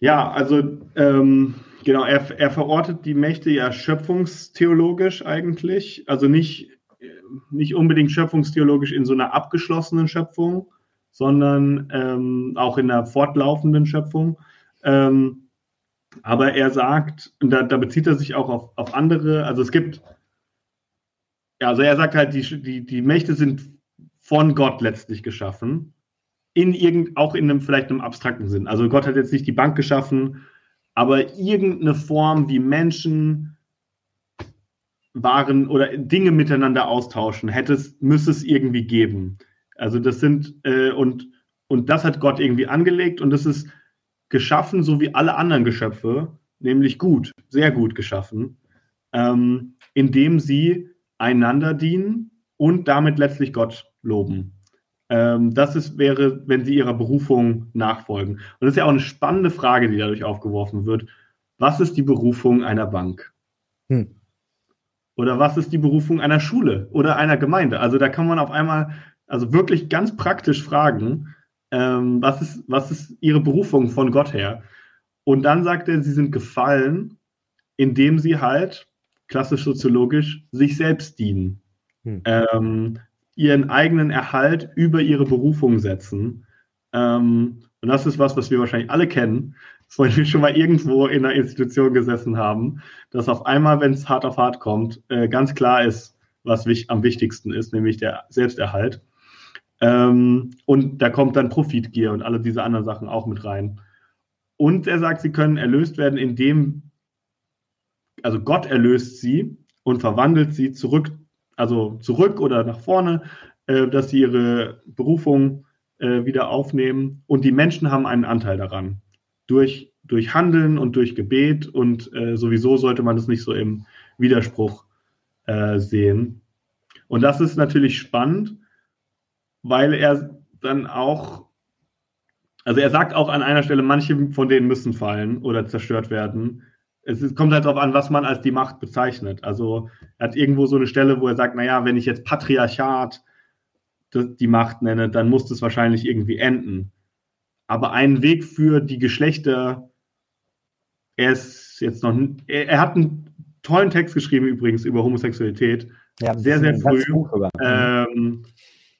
Ja, also ähm, genau, er, er verortet die Mächte ja schöpfungstheologisch eigentlich. Also nicht, nicht unbedingt schöpfungstheologisch in so einer abgeschlossenen Schöpfung, sondern ähm, auch in einer fortlaufenden Schöpfung. Ähm, aber er sagt, und da, da, bezieht er sich auch auf, auf andere, also es gibt, ja, also er sagt halt, die, die, die Mächte sind von Gott letztlich geschaffen in irgend, auch in einem vielleicht einem abstrakten Sinn. Also Gott hat jetzt nicht die Bank geschaffen, aber irgendeine Form, wie Menschen Waren oder Dinge miteinander austauschen, hätte es, müsste es irgendwie geben. Also das sind, äh, und, und das hat Gott irgendwie angelegt und das ist geschaffen, so wie alle anderen Geschöpfe, nämlich gut, sehr gut geschaffen, ähm, indem sie einander dienen und damit letztlich Gott loben. Ähm, das ist, wäre, wenn sie ihrer Berufung nachfolgen. Und das ist ja auch eine spannende Frage, die dadurch aufgeworfen wird. Was ist die Berufung einer Bank? Hm. Oder was ist die Berufung einer Schule oder einer Gemeinde? Also da kann man auf einmal also wirklich ganz praktisch fragen, ähm, was, ist, was ist ihre Berufung von Gott her? Und dann sagt er, sie sind gefallen, indem sie halt, klassisch soziologisch, sich selbst dienen. Hm. Ähm, ihren eigenen Erhalt über ihre Berufung setzen. Ähm, und das ist was, was wir wahrscheinlich alle kennen, weil wir schon mal irgendwo in einer Institution gesessen haben, dass auf einmal, wenn es hart auf hart kommt, äh, ganz klar ist, was wich am wichtigsten ist, nämlich der Selbsterhalt. Ähm, und da kommt dann Profitgier und alle diese anderen Sachen auch mit rein. Und er sagt, sie können erlöst werden, indem, also Gott erlöst sie und verwandelt sie zurück, also zurück oder nach vorne, äh, dass sie ihre Berufung äh, wieder aufnehmen. Und die Menschen haben einen Anteil daran. Durch, durch Handeln und durch Gebet. Und äh, sowieso sollte man das nicht so im Widerspruch äh, sehen. Und das ist natürlich spannend, weil er dann auch, also er sagt auch an einer Stelle, manche von denen müssen fallen oder zerstört werden. Es ist, kommt halt darauf an, was man als die Macht bezeichnet. Also er hat irgendwo so eine Stelle, wo er sagt, naja, wenn ich jetzt Patriarchat die Macht nenne, dann muss das wahrscheinlich irgendwie enden. Aber einen Weg für die Geschlechter, er ist jetzt noch, er, er hat einen tollen Text geschrieben übrigens über Homosexualität. Ja, sehr, sehr früh. Ähm,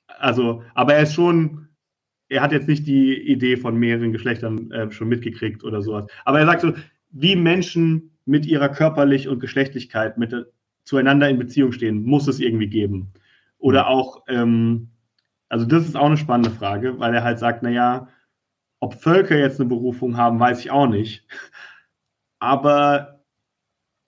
also, aber er ist schon, er hat jetzt nicht die Idee von mehreren Geschlechtern äh, schon mitgekriegt oder sowas. Aber er sagt so, wie Menschen mit ihrer Körperlich- und Geschlechtlichkeit mit, zueinander in Beziehung stehen, muss es irgendwie geben. Oder auch, ähm, also das ist auch eine spannende Frage, weil er halt sagt, naja, ob Völker jetzt eine Berufung haben, weiß ich auch nicht. Aber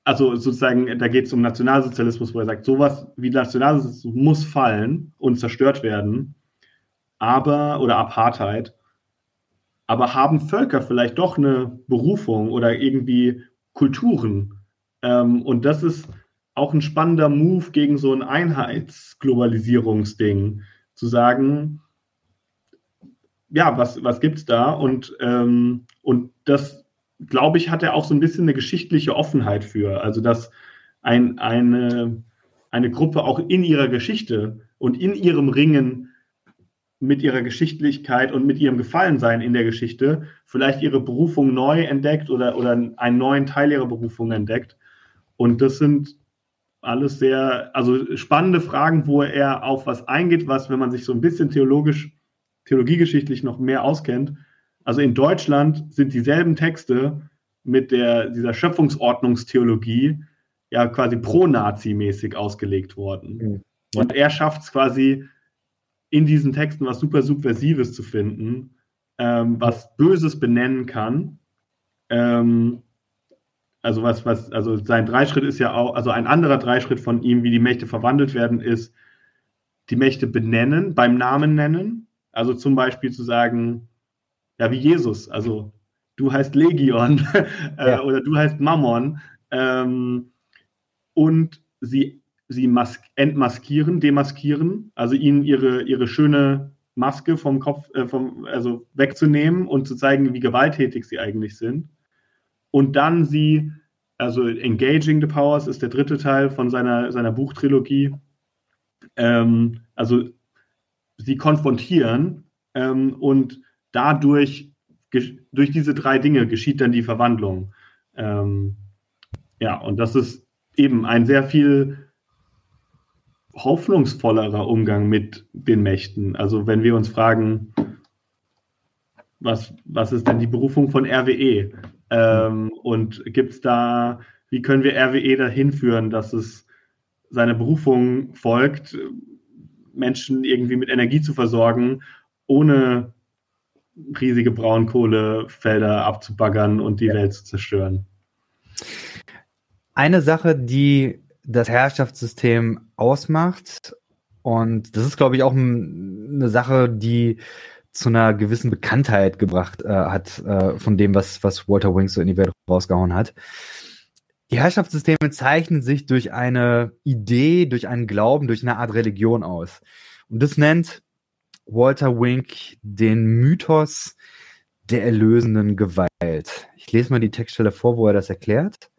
also sozusagen, da geht es um Nationalsozialismus, wo er sagt, sowas wie Nationalsozialismus muss fallen und zerstört werden, aber, oder Apartheid, aber haben Völker vielleicht doch eine Berufung oder irgendwie Kulturen? Ähm, und das ist auch ein spannender Move gegen so ein Einheitsglobalisierungsding, zu sagen, ja, was, was gibt es da? Und, ähm, und das glaube ich, hat er auch so ein bisschen eine geschichtliche Offenheit für. Also, dass ein, eine, eine Gruppe auch in ihrer Geschichte und in ihrem Ringen mit ihrer Geschichtlichkeit und mit ihrem Gefallensein in der Geschichte vielleicht ihre Berufung neu entdeckt oder, oder einen neuen Teil ihrer Berufung entdeckt. Und das sind alles sehr, also spannende Fragen, wo er auf was eingeht, was, wenn man sich so ein bisschen theologisch, theologiegeschichtlich noch mehr auskennt, also in Deutschland sind dieselben Texte mit der, dieser Schöpfungsordnungstheologie ja quasi pro-Nazi-mäßig ausgelegt worden. Mhm. Und er schafft es quasi in diesen Texten was super Subversives zu finden, ähm, was Böses benennen kann. Ähm, also was, was, also sein Dreischritt ist ja auch, also ein anderer Dreischritt von ihm, wie die Mächte verwandelt werden, ist die Mächte benennen, beim Namen nennen. Also zum Beispiel zu sagen, ja, wie Jesus. Also du heißt Legion äh, ja. oder du heißt Mammon. Ähm, und sie, sie entmaskieren, demaskieren, also ihnen ihre, ihre schöne Maske vom Kopf, äh, vom, also wegzunehmen und zu zeigen, wie gewalttätig sie eigentlich sind. Und dann sie, also Engaging the Powers ist der dritte Teil von seiner, seiner Buchtrilogie. Ähm, also sie konfrontieren ähm, und dadurch, durch diese drei Dinge geschieht dann die Verwandlung. Ähm, ja, und das ist eben ein sehr viel hoffnungsvollerer Umgang mit den Mächten. Also wenn wir uns fragen, was, was ist denn die Berufung von RWE? Ähm, und gibt es da, wie können wir RWE dahin führen, dass es seiner Berufung folgt, Menschen irgendwie mit Energie zu versorgen, ohne riesige Braunkohlefelder abzubaggern und die ja. Welt zu zerstören. Eine Sache, die das Herrschaftssystem ausmacht, und das ist, glaube ich, auch eine Sache, die zu einer gewissen Bekanntheit gebracht äh, hat äh, von dem, was, was Walter Wings so in die Welt rausgehauen hat. Die Herrschaftssysteme zeichnen sich durch eine Idee, durch einen Glauben, durch eine Art Religion aus. Und das nennt Walter Wink den Mythos der erlösenden Gewalt. Ich lese mal die Textstelle vor, wo er das erklärt.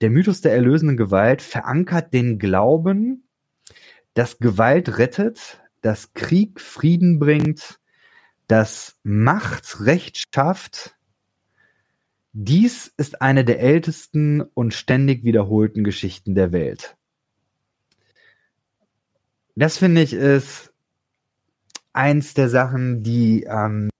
Der Mythos der erlösenden Gewalt verankert den Glauben, dass Gewalt rettet, dass Krieg Frieden bringt, dass Macht Recht schafft. Dies ist eine der ältesten und ständig wiederholten Geschichten der Welt. Das finde ich ist eins der Sachen, die, ähm,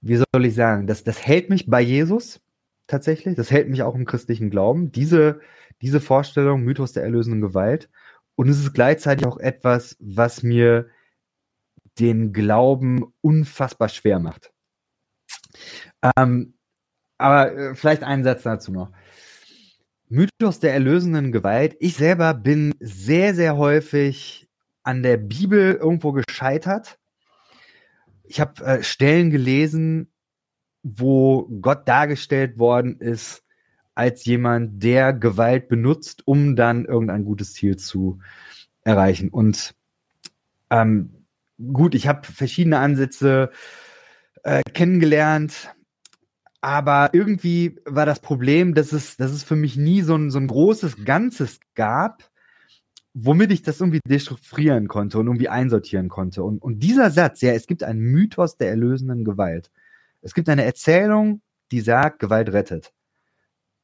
wie soll ich sagen, das, das hält mich bei Jesus tatsächlich. Das hält mich auch im christlichen Glauben. Diese, diese Vorstellung, Mythos der erlösenden Gewalt. Und es ist gleichzeitig auch etwas, was mir den Glauben unfassbar schwer macht. Ähm, aber äh, vielleicht einen Satz dazu noch. Mythos der erlösenden Gewalt. Ich selber bin sehr, sehr häufig an der Bibel irgendwo gescheitert. Ich habe äh, Stellen gelesen, wo Gott dargestellt worden ist als jemand, der Gewalt benutzt, um dann irgendein gutes Ziel zu erreichen. Und ähm, gut, ich habe verschiedene Ansätze äh, kennengelernt, aber irgendwie war das Problem, dass es, dass es für mich nie so ein, so ein großes Ganzes gab, womit ich das irgendwie destrukturieren konnte und irgendwie einsortieren konnte. Und, und dieser Satz, ja, es gibt einen Mythos der erlösenden Gewalt. Es gibt eine Erzählung, die sagt, Gewalt rettet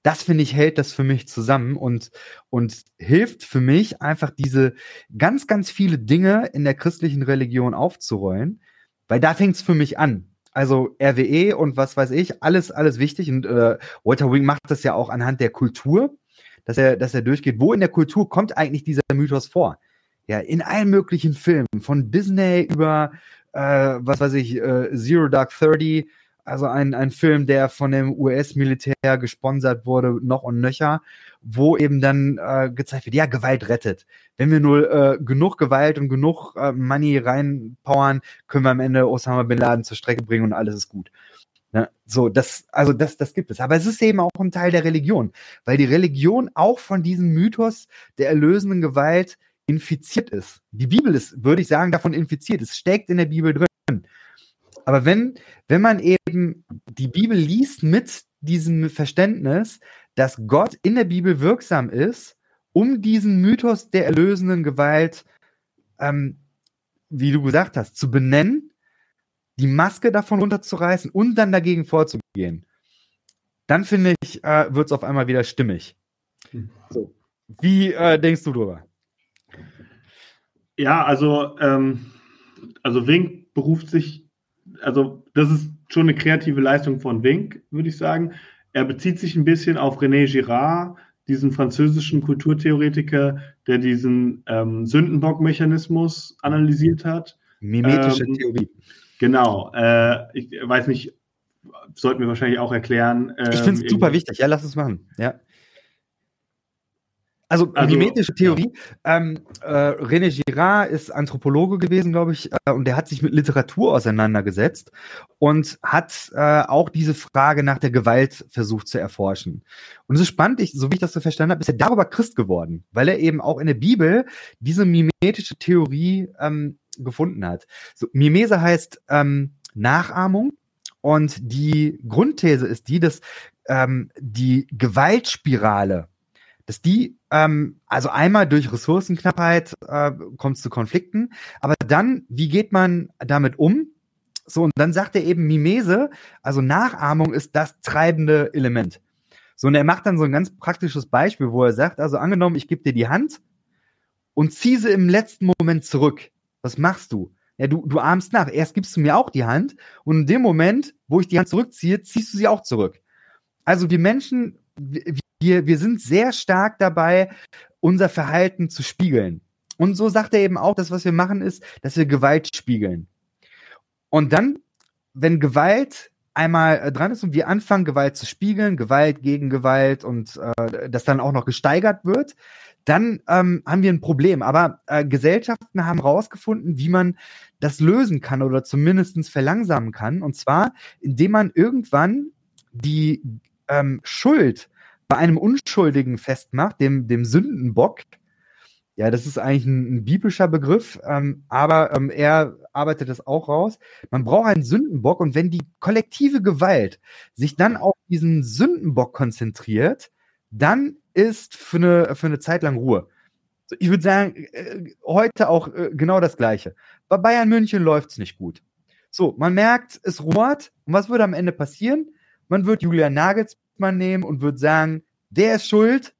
das finde ich, hält das für mich zusammen und, und hilft für mich einfach diese ganz, ganz viele Dinge in der christlichen Religion aufzurollen, weil da fängt es für mich an. Also RWE und was weiß ich, alles, alles wichtig. Und äh, Walter Wing macht das ja auch anhand der Kultur, dass er, dass er durchgeht. Wo in der Kultur kommt eigentlich dieser Mythos vor? Ja, in allen möglichen Filmen, von Disney über, äh, was weiß ich, äh, Zero Dark Thirty, also ein, ein Film, der von dem US-Militär gesponsert wurde, noch und nöcher, wo eben dann äh, gezeigt wird, ja, Gewalt rettet. Wenn wir nur äh, genug Gewalt und genug äh, Money reinpowern, können wir am Ende Osama Bin Laden zur Strecke bringen und alles ist gut. Ne? so, das, also das, das gibt es. Aber es ist eben auch ein Teil der Religion, weil die Religion auch von diesem Mythos der erlösenden Gewalt infiziert ist. Die Bibel ist, würde ich sagen, davon infiziert. Es steckt in der Bibel drin. Aber wenn, wenn man eben die Bibel liest mit diesem Verständnis, dass Gott in der Bibel wirksam ist, um diesen Mythos der erlösenden Gewalt, ähm, wie du gesagt hast, zu benennen, die Maske davon runterzureißen und dann dagegen vorzugehen, dann finde ich, äh, wird es auf einmal wieder stimmig. Hm. So. Wie äh, denkst du darüber? Ja, also, ähm, also Wink beruft sich also das ist schon eine kreative Leistung von Wink, würde ich sagen. Er bezieht sich ein bisschen auf René Girard, diesen französischen Kulturtheoretiker, der diesen ähm, Sündenbock-Mechanismus analysiert hat. Mimetische ähm, Theorie. Genau. Äh, ich weiß nicht, sollten wir wahrscheinlich auch erklären. Ähm, ich finde es super wichtig. Ja, lass es machen. Ja. Also, also mimetische Theorie. Ja. Ähm, äh, René Girard ist Anthropologe gewesen, glaube ich, äh, und der hat sich mit Literatur auseinandergesetzt und hat äh, auch diese Frage nach der Gewalt versucht zu erforschen. Und es ist spannend, ich, so wie ich das so verstanden habe, ist er darüber Christ geworden, weil er eben auch in der Bibel diese mimetische Theorie ähm, gefunden hat. So, Mimese heißt ähm, Nachahmung. Und die Grundthese ist die, dass ähm, die Gewaltspirale dass die, ähm, also einmal durch Ressourcenknappheit äh, kommt es zu Konflikten, aber dann, wie geht man damit um? So, und dann sagt er eben Mimese, also Nachahmung ist das treibende Element. So, und er macht dann so ein ganz praktisches Beispiel, wo er sagt, also angenommen, ich gebe dir die Hand und ziehe sie im letzten Moment zurück. Was machst du? Ja, du, du ahmst nach. Erst gibst du mir auch die Hand und in dem Moment, wo ich die Hand zurückziehe, ziehst du sie auch zurück. Also die Menschen, wir, wir sind sehr stark dabei, unser Verhalten zu spiegeln. Und so sagt er eben auch, das, was wir machen, ist, dass wir Gewalt spiegeln. Und dann, wenn Gewalt einmal äh, dran ist und wir anfangen, Gewalt zu spiegeln, Gewalt gegen Gewalt und äh, das dann auch noch gesteigert wird, dann ähm, haben wir ein Problem. Aber äh, Gesellschaften haben herausgefunden, wie man das lösen kann oder zumindest verlangsamen kann. Und zwar, indem man irgendwann die ähm, Schuld bei einem Unschuldigen festmacht, dem, dem Sündenbock. Ja, das ist eigentlich ein, ein biblischer Begriff, ähm, aber ähm, er arbeitet das auch raus. Man braucht einen Sündenbock und wenn die kollektive Gewalt sich dann auf diesen Sündenbock konzentriert, dann ist für eine, für eine Zeit lang Ruhe. Ich würde sagen, äh, heute auch äh, genau das Gleiche. Bei Bayern München läuft es nicht gut. So, man merkt, es ruhrt. Und was würde am Ende passieren? Man wird Julian Nagelsmann nehmen und wird sagen, der ist schuld.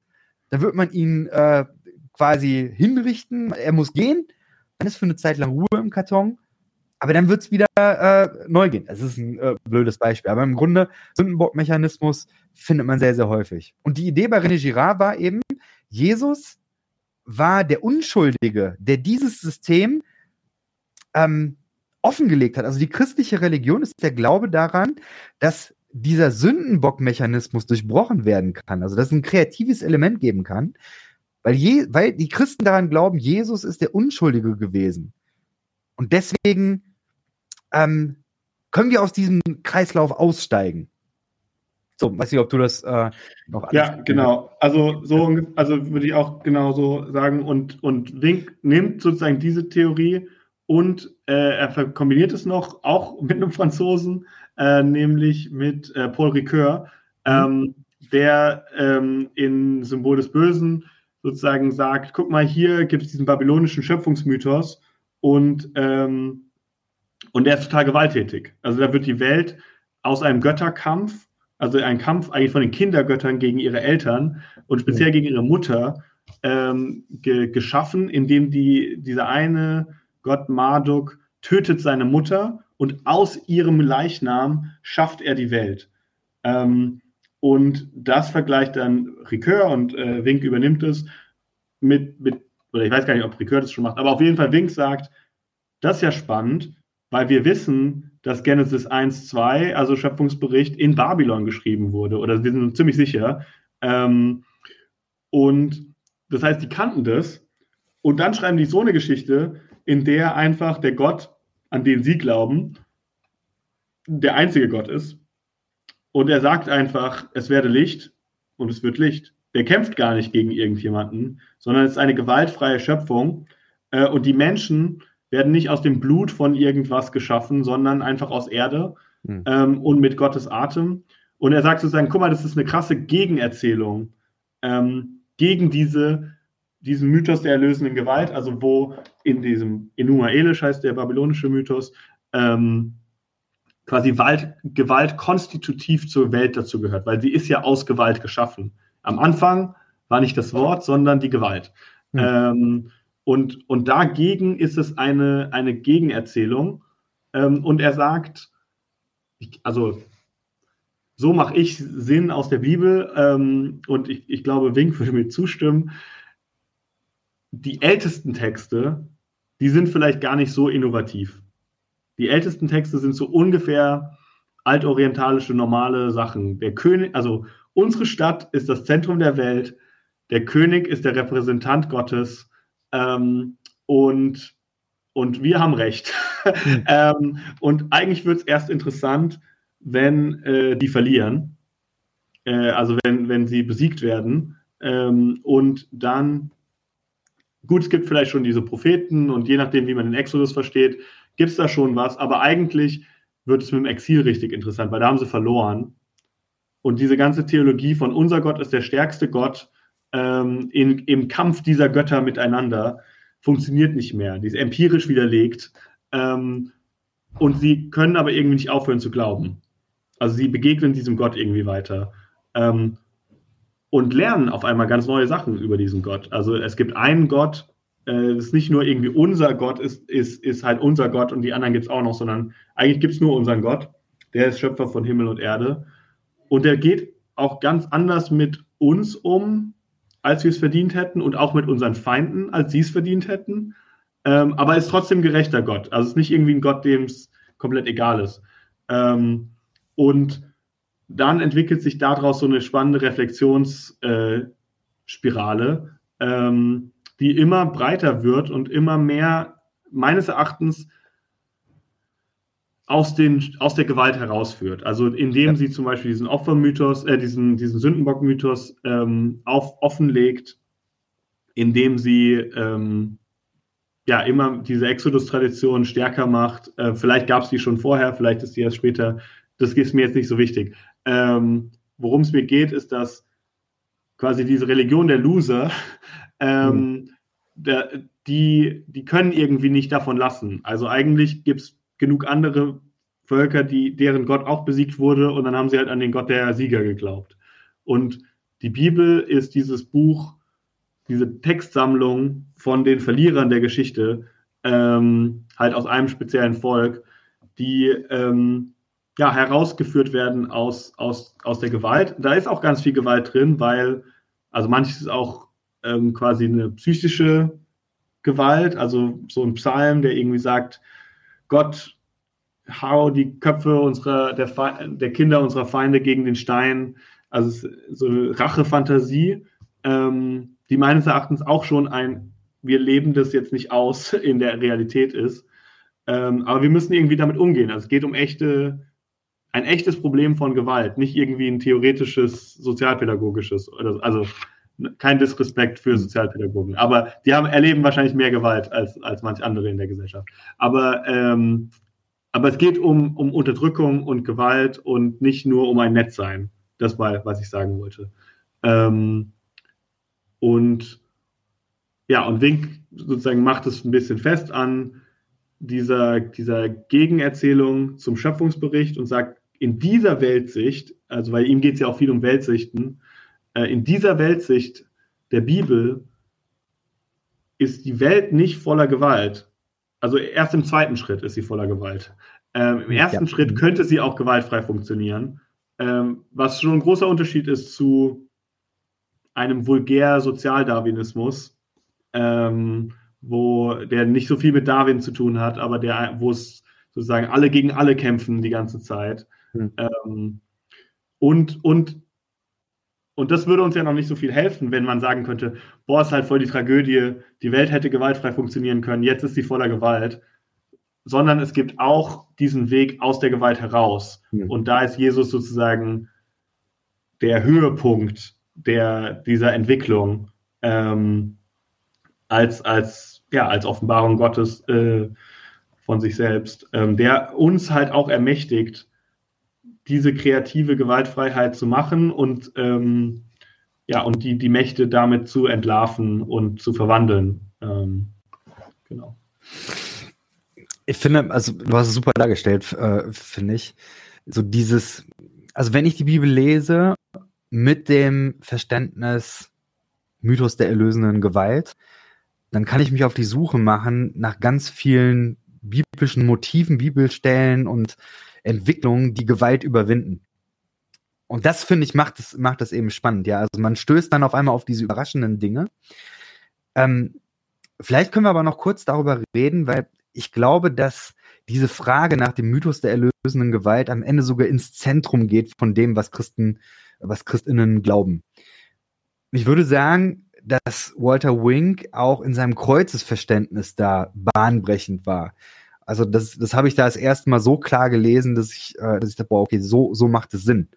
Dann wird man ihn äh, quasi hinrichten. Er muss gehen. Dann ist für eine Zeit lang Ruhe im Karton. Aber dann wird es wieder äh, neu gehen. Das ist ein äh, blödes Beispiel. Aber im Grunde, Sündenbock-Mechanismus findet man sehr, sehr häufig. Und die Idee bei René Girard war eben, Jesus war der Unschuldige, der dieses System ähm, offengelegt hat. Also die christliche Religion ist der Glaube daran, dass dieser Sündenbock-Mechanismus durchbrochen werden kann. Also dass es ein kreatives Element geben kann, weil, je, weil die Christen daran glauben, Jesus ist der Unschuldige gewesen. Und deswegen ähm, können wir aus diesem Kreislauf aussteigen. So, weiß nicht, ob du das äh, noch Ja, genau. Also so also würde ich auch genauso sagen. Und, und Wink nimmt sozusagen diese Theorie und äh, er kombiniert es noch auch mit einem Franzosen, äh, nämlich mit äh, Paul Ricoeur, ähm, der ähm, in Symbol des Bösen sozusagen sagt, guck mal, hier gibt es diesen babylonischen Schöpfungsmythos und ähm, und der ist total gewalttätig. Also da wird die Welt aus einem Götterkampf, also ein Kampf eigentlich von den Kindergöttern gegen ihre Eltern und speziell mhm. gegen ihre Mutter ähm, ge geschaffen, indem die, dieser eine Gott Marduk tötet seine Mutter und aus ihrem Leichnam schafft er die Welt. Ähm, und das vergleicht dann Ricoeur und äh, Wink übernimmt es mit, mit, oder ich weiß gar nicht, ob Ricoeur das schon macht, aber auf jeden Fall Wink sagt, das ist ja spannend, weil wir wissen, dass Genesis 1, 2, also Schöpfungsbericht, in Babylon geschrieben wurde. Oder wir sind uns ziemlich sicher. Ähm, und das heißt, die kannten das. Und dann schreiben die so eine Geschichte, in der einfach der Gott, an den sie glauben, der einzige Gott ist. Und er sagt einfach, es werde Licht und es wird Licht. Der kämpft gar nicht gegen irgendjemanden, sondern es ist eine gewaltfreie Schöpfung. Äh, und die Menschen werden nicht aus dem Blut von irgendwas geschaffen, sondern einfach aus Erde mhm. ähm, und mit Gottes Atem. Und er sagt sozusagen, guck mal, das ist eine krasse Gegenerzählung ähm, gegen diese, diesen Mythos der erlösenden Gewalt, also wo in diesem Enuma Elish heißt der babylonische Mythos, ähm, quasi Wald, Gewalt konstitutiv zur Welt dazu gehört, weil sie ist ja aus Gewalt geschaffen. Am Anfang war nicht das Wort, sondern die Gewalt. Mhm. Ähm, und, und dagegen ist es eine, eine Gegenerzählung. Ähm, und er sagt, ich, also so mache ich Sinn aus der Bibel ähm, und ich, ich glaube, Wink würde mir zustimmen. Die ältesten Texte, die sind vielleicht gar nicht so innovativ. Die ältesten Texte sind so ungefähr altorientalische, normale Sachen. Der König, also unsere Stadt ist das Zentrum der Welt, der König ist der Repräsentant Gottes ähm, und, und wir haben recht. Hm. ähm, und eigentlich wird es erst interessant, wenn äh, die verlieren. Äh, also wenn, wenn sie besiegt werden. Ähm, und dann, gut, es gibt vielleicht schon diese Propheten und je nachdem, wie man den Exodus versteht, gibt es da schon was. Aber eigentlich wird es mit dem Exil richtig interessant, weil da haben sie verloren. Und diese ganze Theologie von unser Gott ist der stärkste Gott ähm, in, im Kampf dieser Götter miteinander funktioniert nicht mehr. Die ist empirisch widerlegt. Ähm, und sie können aber irgendwie nicht aufhören zu glauben. Also sie begegnen diesem Gott irgendwie weiter. Ähm, und lernen auf einmal ganz neue Sachen über diesen Gott. Also es gibt einen Gott, äh, das ist nicht nur irgendwie unser Gott, ist, ist, ist halt unser Gott und die anderen gibt es auch noch, sondern eigentlich gibt es nur unseren Gott. Der ist Schöpfer von Himmel und Erde. Und der geht auch ganz anders mit uns um, als wir es verdient hätten und auch mit unseren Feinden, als sie es verdient hätten. Ähm, aber ist trotzdem gerechter Gott. Also es ist nicht irgendwie ein Gott, dem es komplett egal ist. Ähm, und dann entwickelt sich daraus so eine spannende Reflexionsspirale, äh, ähm, die immer breiter wird und immer mehr meines Erachtens aus, den, aus der Gewalt herausführt. Also indem ja. sie zum Beispiel diesen Opfermythos, äh, diesen, diesen Sündenbock-Mythos ähm, auf, offenlegt, indem sie ähm, ja immer diese Exodus-Tradition stärker macht. Äh, vielleicht gab es die schon vorher, vielleicht ist die erst später. Das ist mir jetzt nicht so wichtig. Ähm, Worum es mir geht, ist, dass quasi diese Religion der Loser, ähm, mhm. der, die, die können irgendwie nicht davon lassen. Also eigentlich gibt es genug andere Völker, die, deren Gott auch besiegt wurde und dann haben sie halt an den Gott der Sieger geglaubt. Und die Bibel ist dieses Buch, diese Textsammlung von den Verlierern der Geschichte, ähm, halt aus einem speziellen Volk, die ähm, ja, herausgeführt werden aus, aus, aus der Gewalt. Da ist auch ganz viel Gewalt drin, weil, also manches ist auch ähm, quasi eine psychische Gewalt, also so ein Psalm, der irgendwie sagt, Gott, hau die Köpfe unserer, der, der Kinder unserer Feinde gegen den Stein. Also so eine Rachefantasie, ähm, die meines Erachtens auch schon ein, wir leben das jetzt nicht aus in der Realität ist. Ähm, aber wir müssen irgendwie damit umgehen. Also es geht um echte, ein echtes Problem von Gewalt, nicht irgendwie ein theoretisches, sozialpädagogisches. Also kein Disrespekt für Sozialpädagogen, aber die haben, erleben wahrscheinlich mehr Gewalt als, als manch andere in der Gesellschaft. Aber, ähm, aber es geht um, um Unterdrückung und Gewalt und nicht nur um ein Nettsein. Das war, was ich sagen wollte. Ähm, und ja, und Wink sozusagen macht es ein bisschen fest an dieser, dieser Gegenerzählung zum Schöpfungsbericht und sagt, in dieser Weltsicht, also weil ihm geht es ja auch viel um Weltsichten, äh, in dieser Weltsicht der Bibel ist die Welt nicht voller Gewalt. Also erst im zweiten Schritt ist sie voller Gewalt. Ähm, Im ersten ja. Schritt könnte sie auch gewaltfrei funktionieren, ähm, was schon ein großer Unterschied ist zu einem vulgär Sozialdarwinismus, ähm, wo der nicht so viel mit Darwin zu tun hat, aber der, wo es sozusagen alle gegen alle kämpfen die ganze Zeit. Hm. Ähm, und, und und das würde uns ja noch nicht so viel helfen, wenn man sagen könnte, boah, ist halt voll die Tragödie, die Welt hätte gewaltfrei funktionieren können, jetzt ist sie voller Gewalt. Sondern es gibt auch diesen Weg aus der Gewalt heraus. Mhm. Und da ist Jesus sozusagen der Höhepunkt der, dieser Entwicklung ähm, als, als, ja, als Offenbarung Gottes äh, von sich selbst, ähm, der uns halt auch ermächtigt, diese kreative Gewaltfreiheit zu machen und ähm, ja, und die, die Mächte damit zu entlarven und zu verwandeln. Ähm, genau. Ich finde, also du hast es super dargestellt, äh, finde ich. So dieses, also wenn ich die Bibel lese mit dem Verständnis Mythos der erlösenden Gewalt, dann kann ich mich auf die Suche machen nach ganz vielen biblischen Motiven, Bibelstellen und Entwicklungen, die Gewalt überwinden. Und das, finde ich, macht es macht das eben spannend. Ja, also man stößt dann auf einmal auf diese überraschenden Dinge. Ähm, vielleicht können wir aber noch kurz darüber reden, weil ich glaube, dass diese Frage nach dem Mythos der erlösenden Gewalt am Ende sogar ins Zentrum geht von dem, was Christen, was Christinnen glauben. Ich würde sagen, dass Walter Wink auch in seinem Kreuzesverständnis da bahnbrechend war. Also das, das habe ich da das erste Mal so klar gelesen, dass ich, äh, dass ich dachte, boah, okay, so, so macht es Sinn.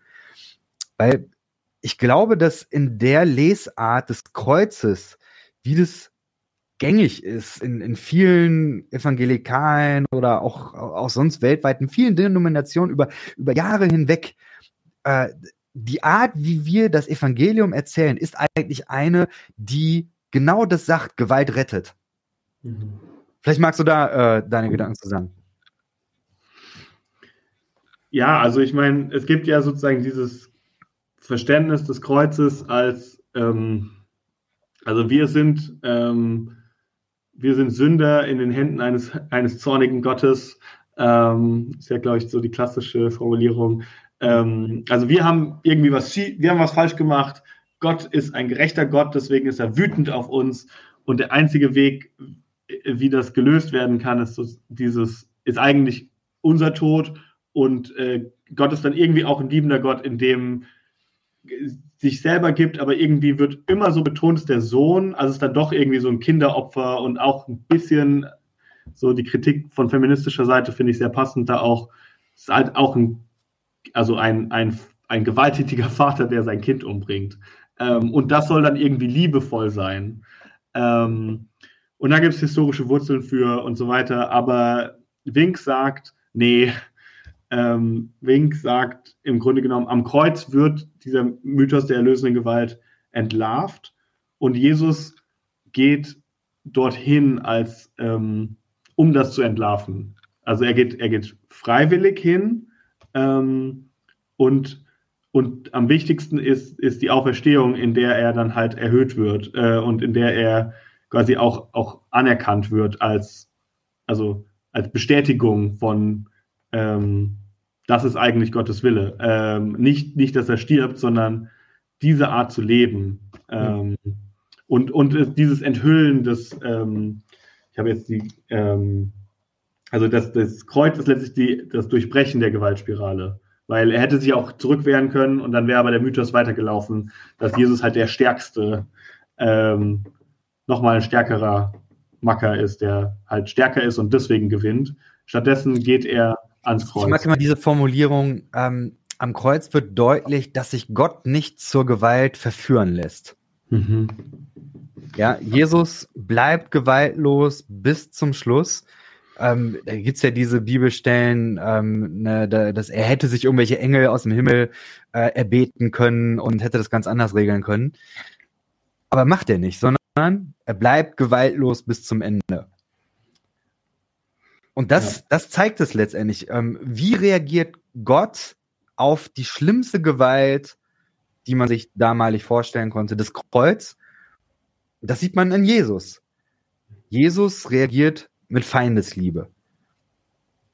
Weil ich glaube, dass in der Lesart des Kreuzes, wie das gängig ist in, in vielen evangelikalen oder auch, auch sonst weltweit, in vielen Denominationen über, über Jahre hinweg, äh, die Art, wie wir das Evangelium erzählen, ist eigentlich eine, die genau das sagt, Gewalt rettet. Mhm. Vielleicht magst du da äh, deine Gedanken zu sagen. Ja, also ich meine, es gibt ja sozusagen dieses Verständnis des Kreuzes als, ähm, also wir sind, ähm, wir sind Sünder in den Händen eines, eines zornigen Gottes. Ähm, ist ja, glaube ich, so die klassische Formulierung. Ähm, also wir haben irgendwie was, wir haben was falsch gemacht. Gott ist ein gerechter Gott, deswegen ist er wütend auf uns. Und der einzige Weg, wie das gelöst werden kann, ist so dieses, ist eigentlich unser Tod und äh, Gott ist dann irgendwie auch ein liebender Gott, in dem sich selber gibt, aber irgendwie wird immer so betont, der Sohn, also ist dann doch irgendwie so ein Kinderopfer und auch ein bisschen so die Kritik von feministischer Seite finde ich sehr passend, da auch ist halt auch ein, also ein, ein, ein gewalttätiger Vater, der sein Kind umbringt. Ähm, und das soll dann irgendwie liebevoll sein. Ähm, und da gibt es historische Wurzeln für und so weiter, aber Wink sagt, nee, ähm, Wink sagt im Grunde genommen, am Kreuz wird dieser Mythos der erlösenden Gewalt entlarvt und Jesus geht dorthin, als ähm, um das zu entlarven. Also er geht, er geht freiwillig hin ähm, und, und am wichtigsten ist, ist die Auferstehung, in der er dann halt erhöht wird äh, und in der er quasi auch, auch anerkannt wird als, also als Bestätigung von, ähm, das ist eigentlich Gottes Wille. Ähm, nicht, nicht, dass er stirbt, sondern diese Art zu leben. Ähm, ja. und, und dieses Enthüllen des, ähm, ich habe jetzt die, ähm, also das, das Kreuz ist letztlich die, das Durchbrechen der Gewaltspirale. Weil er hätte sich auch zurückwehren können und dann wäre aber der Mythos weitergelaufen, dass Jesus halt der stärkste, ähm, nochmal ein stärkerer Macker ist, der halt stärker ist und deswegen gewinnt. Stattdessen geht er ans Kreuz. Ich mag immer diese Formulierung, ähm, am Kreuz wird deutlich, dass sich Gott nicht zur Gewalt verführen lässt. Mhm. Ja, Jesus bleibt gewaltlos bis zum Schluss. Ähm, da gibt's ja diese Bibelstellen, ähm, ne, da, dass er hätte sich irgendwelche Engel aus dem Himmel äh, erbeten können und hätte das ganz anders regeln können. Aber macht er nicht, sondern er bleibt gewaltlos bis zum Ende. Und das, ja. das zeigt es letztendlich. Ähm, wie reagiert Gott auf die schlimmste Gewalt, die man sich damalig vorstellen konnte, das Kreuz? Das sieht man in Jesus. Jesus reagiert mit Feindesliebe.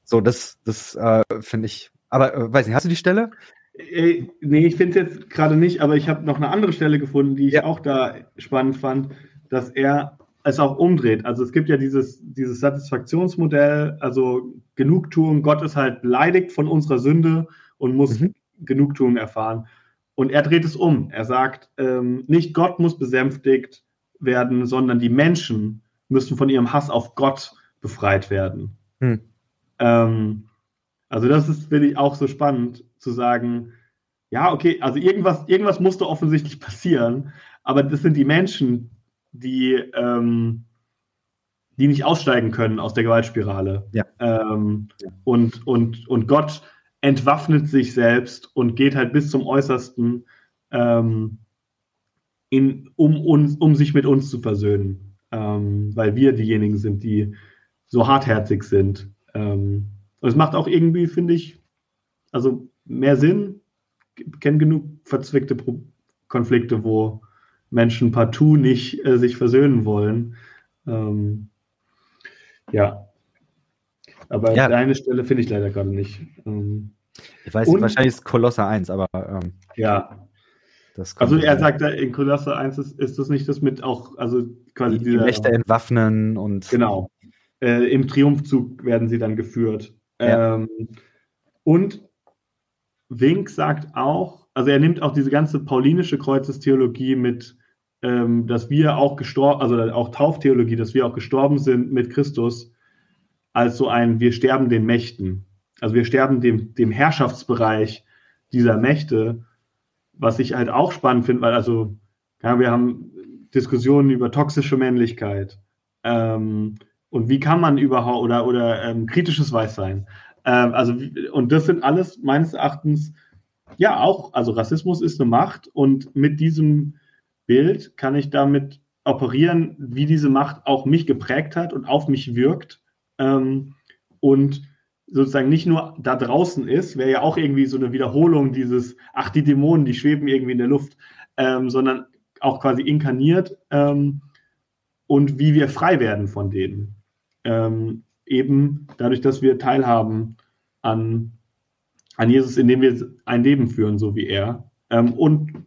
So, das, das äh, finde ich. Aber äh, weiß nicht, hast du die Stelle? Äh, nee, ich finde es jetzt gerade nicht, aber ich habe noch eine andere Stelle gefunden, die ich ja. auch da spannend fand, dass er es auch umdreht. Also es gibt ja dieses, dieses Satisfaktionsmodell, also Genugtuung, Gott ist halt beleidigt von unserer Sünde und muss mhm. Genugtuung erfahren. Und er dreht es um. Er sagt, ähm, nicht Gott muss besänftigt werden, sondern die Menschen müssen von ihrem Hass auf Gott befreit werden. Mhm. Ähm, also das ist, finde ich, auch so spannend zu sagen, ja, okay, also irgendwas, irgendwas musste offensichtlich passieren, aber das sind die Menschen, die, ähm, die nicht aussteigen können aus der Gewaltspirale. Ja. Ähm, und, und, und Gott entwaffnet sich selbst und geht halt bis zum Äußersten, ähm, in, um, uns, um sich mit uns zu versöhnen. Ähm, weil wir diejenigen sind, die so hartherzig sind. Ähm, und es macht auch irgendwie, finde ich, also mehr Sinn. Ich kenne genug verzwickte Pro Konflikte, wo Menschen partout nicht äh, sich versöhnen wollen. Ähm, ja. Aber ja. deine Stelle finde ich leider gerade nicht. Ähm, ich weiß, und, wahrscheinlich ist Kolosser 1, aber. Ähm, ja. also er sagt, in Kolosser 1 ist, ist das nicht das mit auch, also quasi die, dieser, die Mächte entwaffnen und. Genau. Äh, Im Triumphzug werden sie dann geführt. Ja. Ähm, und Wink sagt auch, also er nimmt auch diese ganze paulinische Kreuzestheologie mit ähm, dass wir auch gestorben, also auch Tauftheologie, dass wir auch gestorben sind mit Christus, als so ein, wir sterben den Mächten. Also wir sterben dem, dem Herrschaftsbereich dieser Mächte, was ich halt auch spannend finde, weil also, ja, wir haben Diskussionen über toxische Männlichkeit. Ähm, und wie kann man überhaupt oder, oder ähm, kritisches Weißsein. Ähm, also, und das sind alles meines Erachtens, ja, auch, also Rassismus ist eine Macht und mit diesem Bild kann ich damit operieren, wie diese Macht auch mich geprägt hat und auf mich wirkt. Ähm, und sozusagen nicht nur da draußen ist, wäre ja auch irgendwie so eine Wiederholung dieses, ach, die Dämonen, die schweben irgendwie in der Luft, ähm, sondern auch quasi inkarniert ähm, und wie wir frei werden von denen. Ähm, eben dadurch, dass wir teilhaben an, an Jesus, indem wir ein Leben führen, so wie er. Ähm, und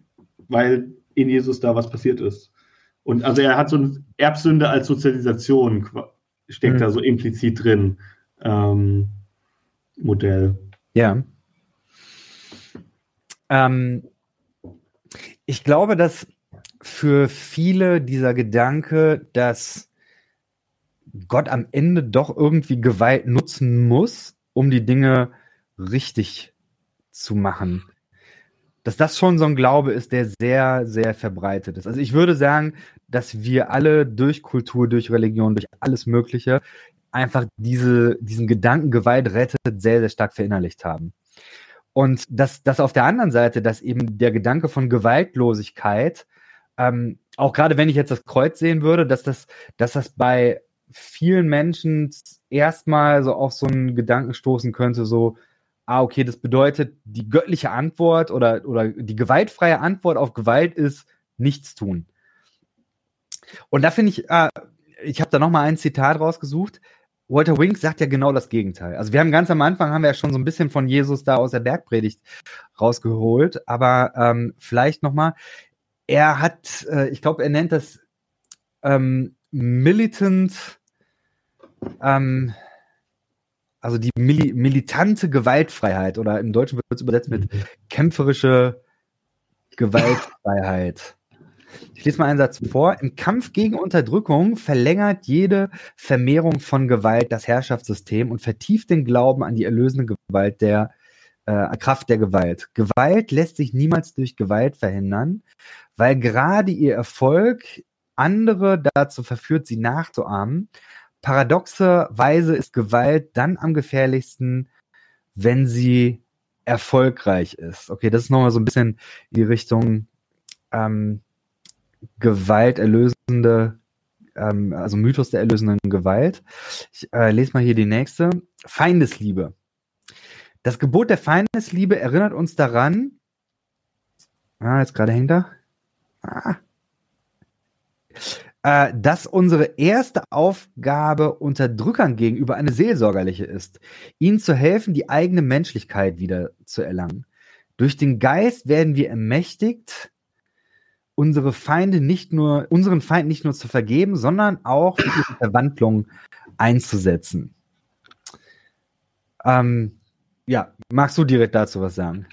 weil in Jesus da was passiert ist. Und also er hat so eine Erbsünde als Sozialisation, steckt mhm. da so implizit drin. Ähm, Modell. Ja. Ähm, ich glaube, dass für viele dieser Gedanke, dass Gott am Ende doch irgendwie Gewalt nutzen muss, um die Dinge richtig zu machen. Dass das schon so ein Glaube ist, der sehr, sehr verbreitet ist. Also ich würde sagen, dass wir alle durch Kultur, durch Religion, durch alles Mögliche einfach diese, diesen Gedanken Gewalt rettet sehr, sehr stark verinnerlicht haben. Und dass, dass auf der anderen Seite, dass eben der Gedanke von Gewaltlosigkeit, ähm, auch gerade wenn ich jetzt das Kreuz sehen würde, dass das, dass das bei vielen Menschen erstmal so auf so einen Gedanken stoßen könnte, so, ah, okay, das bedeutet, die göttliche Antwort oder, oder die gewaltfreie Antwort auf Gewalt ist nichts tun. Und da finde ich, äh, ich habe da nochmal ein Zitat rausgesucht. Walter Wink sagt ja genau das Gegenteil. Also wir haben ganz am Anfang haben wir ja schon so ein bisschen von Jesus da aus der Bergpredigt rausgeholt, aber ähm, vielleicht nochmal, er hat, äh, ich glaube, er nennt das ähm, militant ähm, also die mili militante Gewaltfreiheit oder im Deutschen wird es übersetzt mit mhm. kämpferische Gewaltfreiheit. Ich lese mal einen Satz vor. Im Kampf gegen Unterdrückung verlängert jede Vermehrung von Gewalt das Herrschaftssystem und vertieft den Glauben an die erlösende Gewalt der äh, Kraft der Gewalt. Gewalt lässt sich niemals durch Gewalt verhindern, weil gerade ihr Erfolg andere dazu verführt, sie nachzuahmen paradoxerweise ist Gewalt dann am gefährlichsten, wenn sie erfolgreich ist. Okay, das ist nochmal so ein bisschen in die Richtung ähm, Gewalt erlösende, ähm, also Mythos der erlösenden Gewalt. Ich äh, lese mal hier die nächste. Feindesliebe. Das Gebot der Feindesliebe erinnert uns daran, ah, jetzt gerade hängt er. Ah äh, dass unsere erste Aufgabe Unterdrückern gegenüber eine seelsorgerliche ist, ihnen zu helfen, die eigene Menschlichkeit wieder zu erlangen. Durch den Geist werden wir ermächtigt, unsere Feinde nicht nur, unseren Feind nicht nur zu vergeben, sondern auch für ihre Verwandlung einzusetzen. Ähm, ja, magst du direkt dazu was sagen?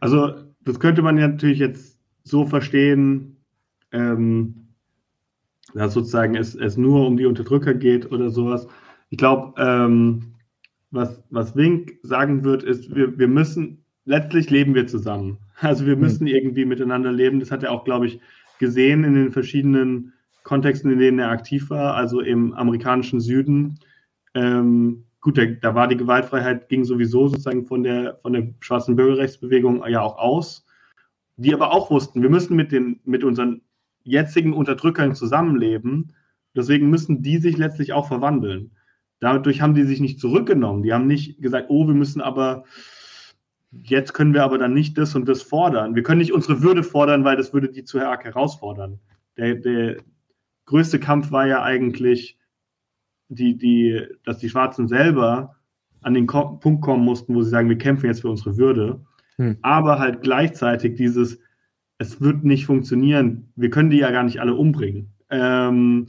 Also, das könnte man ja natürlich jetzt so verstehen, ähm, dass sozusagen es, es nur um die Unterdrücker geht oder sowas. Ich glaube, ähm, was, was Wink sagen wird, ist, wir, wir müssen, letztlich leben wir zusammen. Also wir hm. müssen irgendwie miteinander leben. Das hat er auch, glaube ich, gesehen in den verschiedenen Kontexten, in denen er aktiv war, also im amerikanischen Süden. Ähm, gut, da, da, war die Gewaltfreiheit, ging sowieso sozusagen von der, von der schwarzen Bürgerrechtsbewegung ja auch aus, die aber auch wussten, wir müssen mit, den, mit unseren jetzigen Unterdrückern zusammenleben. Deswegen müssen die sich letztlich auch verwandeln. Dadurch haben die sich nicht zurückgenommen. Die haben nicht gesagt, oh, wir müssen aber, jetzt können wir aber dann nicht das und das fordern. Wir können nicht unsere Würde fordern, weil das würde die zu arg herausfordern. Der, der größte Kampf war ja eigentlich, die, die, dass die Schwarzen selber an den Punkt kommen mussten, wo sie sagen, wir kämpfen jetzt für unsere Würde. Hm. Aber halt gleichzeitig dieses, es wird nicht funktionieren. Wir können die ja gar nicht alle umbringen. Ähm,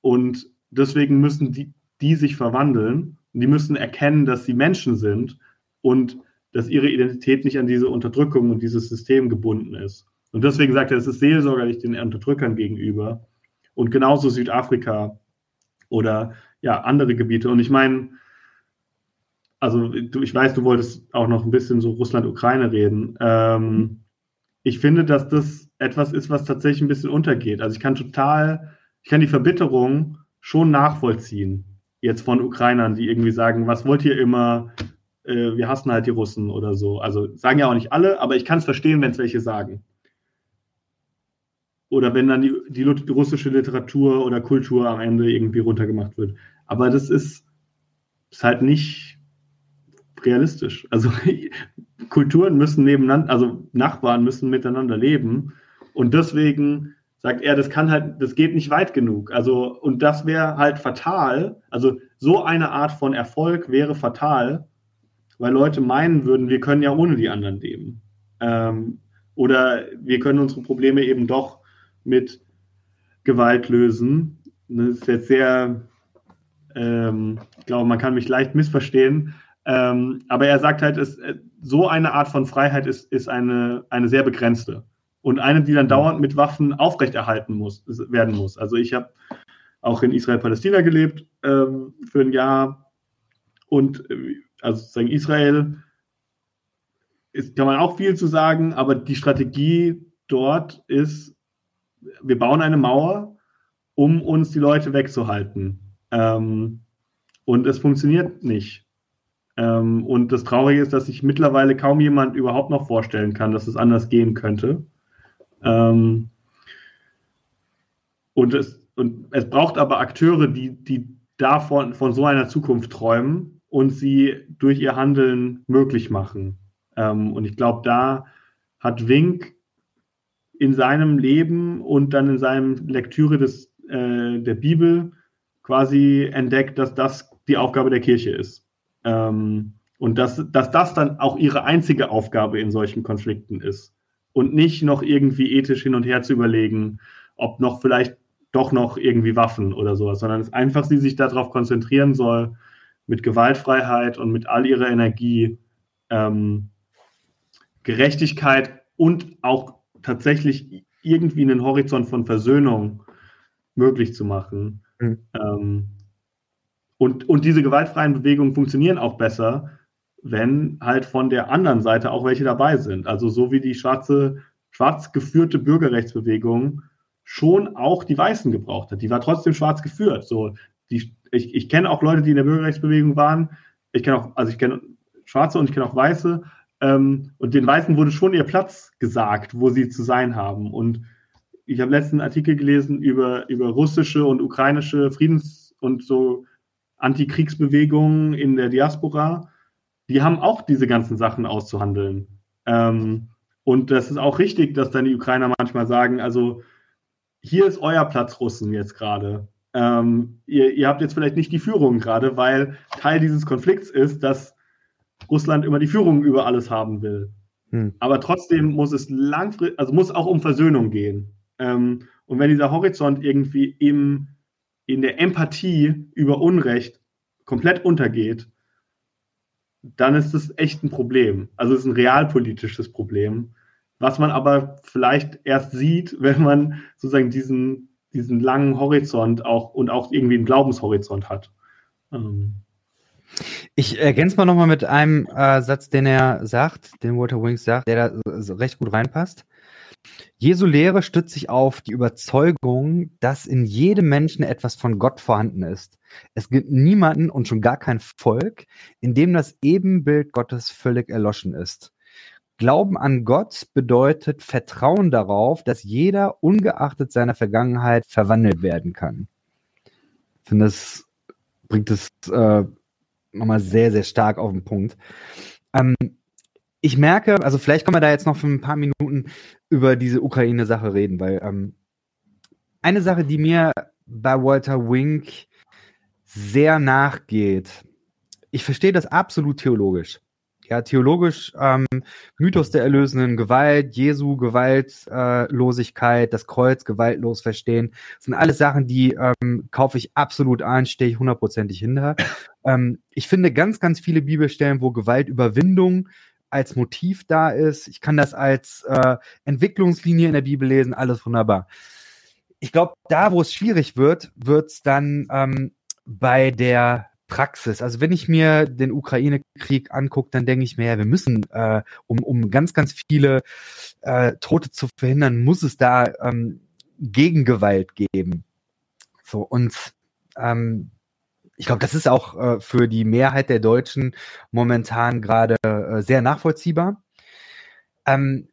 und deswegen müssen die, die sich verwandeln. Die müssen erkennen, dass sie Menschen sind und dass ihre Identität nicht an diese Unterdrückung und dieses System gebunden ist. Und deswegen sagt er, es ist seelsorgerlich den Unterdrückern gegenüber. Und genauso Südafrika oder ja, andere Gebiete. Und ich meine, also ich weiß, du wolltest auch noch ein bisschen so Russland-Ukraine reden. Ähm, ich finde, dass das etwas ist, was tatsächlich ein bisschen untergeht. Also ich kann total, ich kann die Verbitterung schon nachvollziehen. Jetzt von Ukrainern, die irgendwie sagen, was wollt ihr immer? Äh, wir hassen halt die Russen oder so. Also sagen ja auch nicht alle, aber ich kann es verstehen, wenn es welche sagen. Oder wenn dann die, die, russische Literatur oder Kultur am Ende irgendwie runtergemacht wird. Aber das ist, ist halt nicht realistisch. Also Kulturen müssen nebeneinander, also Nachbarn müssen miteinander leben. Und deswegen sagt er, das kann halt, das geht nicht weit genug. Also, und das wäre halt fatal. Also, so eine Art von Erfolg wäre fatal, weil Leute meinen würden, wir können ja ohne die anderen leben. Ähm, oder wir können unsere Probleme eben doch mit Gewalt lösen. Das ist jetzt sehr, ähm, ich glaube, man kann mich leicht missverstehen, Ähm, aber er sagt halt, es, äh, so eine Art von Freiheit ist, ist eine, eine sehr begrenzte. Und eine, die dann mhm. dauernd mit Waffen aufrechterhalten muss, werden muss. Also ich habe auch in Israel-Palästina gelebt ähm, für ein Jahr. Und äh, also sozusagen Israel ist, kann man auch viel zu sagen, aber die Strategie dort ist, wir bauen eine Mauer, um uns die Leute wegzuhalten. Ähm, und es funktioniert nicht. Ähm, und das Traurige ist, dass sich mittlerweile kaum jemand überhaupt noch vorstellen kann, dass es anders gehen könnte. Ähm, und, es, und es braucht aber Akteure, die, die davon von so einer Zukunft träumen und sie durch ihr Handeln möglich machen. Ähm, und ich glaube, da hat Wink in seinem Leben und dann in seinem Lektüre des, äh, der Bibel quasi entdeckt, dass das die Aufgabe der Kirche ist. Ähm, und dass, dass das dann auch ihre einzige Aufgabe in solchen Konflikten ist. Und nicht noch irgendwie ethisch hin und her zu überlegen, ob noch vielleicht doch noch irgendwie Waffen oder sowas, sondern es einfach sie sich darauf konzentrieren soll, mit Gewaltfreiheit und mit all ihrer Energie ähm, Gerechtigkeit und auch tatsächlich irgendwie einen Horizont von Versöhnung möglich zu machen. Mhm. Ähm, und, und diese gewaltfreien Bewegungen funktionieren auch besser, wenn halt von der anderen Seite auch welche dabei sind. Also so wie die schwarze, schwarz geführte Bürgerrechtsbewegung schon auch die Weißen gebraucht hat. Die war trotzdem schwarz geführt. So, die, ich, ich kenne auch Leute, die in der Bürgerrechtsbewegung waren. Ich kenne auch, also ich kenne Schwarze und ich kenne auch Weiße. Ähm, und den Weißen wurde schon ihr Platz gesagt, wo sie zu sein haben. Und ich habe letzten Artikel gelesen über, über russische und ukrainische Friedens- und so Antikriegsbewegungen in der Diaspora. Die haben auch diese ganzen Sachen auszuhandeln. Ähm, und das ist auch richtig, dass dann die Ukrainer manchmal sagen, also hier ist euer Platz Russen jetzt gerade. Ähm, ihr, ihr habt jetzt vielleicht nicht die Führung gerade, weil Teil dieses Konflikts ist, dass Russland immer die Führung über alles haben will. Hm. Aber trotzdem muss es langfristig, also muss auch um Versöhnung gehen. Ähm, und wenn dieser Horizont irgendwie im, in der Empathie über Unrecht komplett untergeht, dann ist das echt ein Problem. Also es ist ein realpolitisches Problem, was man aber vielleicht erst sieht, wenn man sozusagen diesen, diesen langen Horizont auch und auch irgendwie einen Glaubenshorizont hat. Ähm. Ich ergänze mal nochmal mit einem äh, Satz, den er sagt, den Walter Wings sagt, der da recht gut reinpasst. Jesu Lehre stützt sich auf die Überzeugung, dass in jedem Menschen etwas von Gott vorhanden ist. Es gibt niemanden und schon gar kein Volk, in dem das Ebenbild Gottes völlig erloschen ist. Glauben an Gott bedeutet Vertrauen darauf, dass jeder ungeachtet seiner Vergangenheit verwandelt werden kann. Ich finde, das bringt es äh, nochmal sehr, sehr stark auf den Punkt. Ähm, ich merke, also vielleicht können wir da jetzt noch für ein paar Minuten über diese Ukraine-Sache reden, weil ähm, eine Sache, die mir bei Walter Wink sehr nachgeht, ich verstehe das absolut theologisch. Ja, theologisch ähm, Mythos der erlösenden Gewalt, Jesu Gewaltlosigkeit, das Kreuz gewaltlos verstehen, sind alles Sachen, die ähm, kaufe ich absolut an, stehe ich hundertprozentig hinter. Ähm, ich finde ganz, ganz viele Bibelstellen, wo Gewaltüberwindung als Motiv da ist. Ich kann das als äh, Entwicklungslinie in der Bibel lesen, alles wunderbar. Ich glaube, da, wo es schwierig wird, wird es dann ähm, bei der Praxis. Also wenn ich mir den Ukraine-Krieg angucke, dann denke ich mir, ja, wir müssen, äh, um, um ganz, ganz viele äh, Tote zu verhindern, muss es da ähm, Gegengewalt geben. So, und ähm, ich glaube, das ist auch äh, für die Mehrheit der Deutschen momentan gerade äh, sehr nachvollziehbar. Ähm,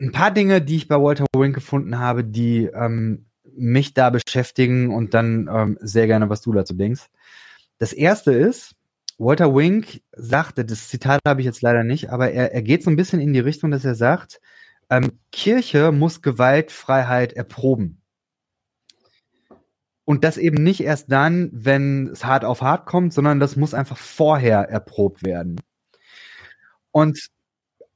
ein paar Dinge, die ich bei Walter Wink gefunden habe, die ähm, mich da beschäftigen und dann ähm, sehr gerne, was du dazu denkst. Das erste ist, Walter Wink sagte, das Zitat habe ich jetzt leider nicht, aber er, er geht so ein bisschen in die Richtung, dass er sagt, ähm, Kirche muss Gewaltfreiheit erproben. Und das eben nicht erst dann, wenn es hart auf hart kommt, sondern das muss einfach vorher erprobt werden. Und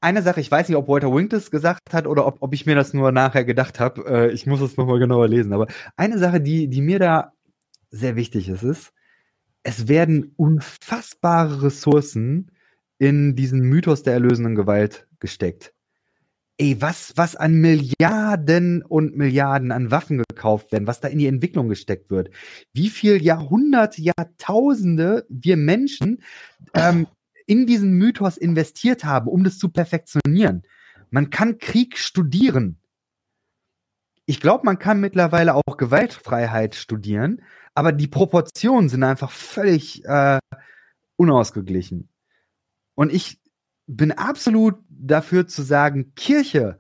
eine Sache, ich weiß nicht, ob Walter Wink das gesagt hat oder ob, ob ich mir das nur nachher gedacht habe. Äh, ich muss es nochmal genauer lesen. Aber eine Sache, die, die mir da sehr wichtig ist, ist, es werden unfassbare Ressourcen in diesen Mythos der erlösenden Gewalt gesteckt. Ey, was, was an Milliarden und Milliarden an Waffen gekauft werden, was da in die Entwicklung gesteckt wird. Wie viel Jahrhunderte, Jahrtausende wir Menschen ähm, in diesen Mythos investiert haben, um das zu perfektionieren. Man kann Krieg studieren. Ich glaube, man kann mittlerweile auch Gewaltfreiheit studieren, aber die Proportionen sind einfach völlig äh, unausgeglichen. Und ich bin absolut dafür zu sagen, Kirche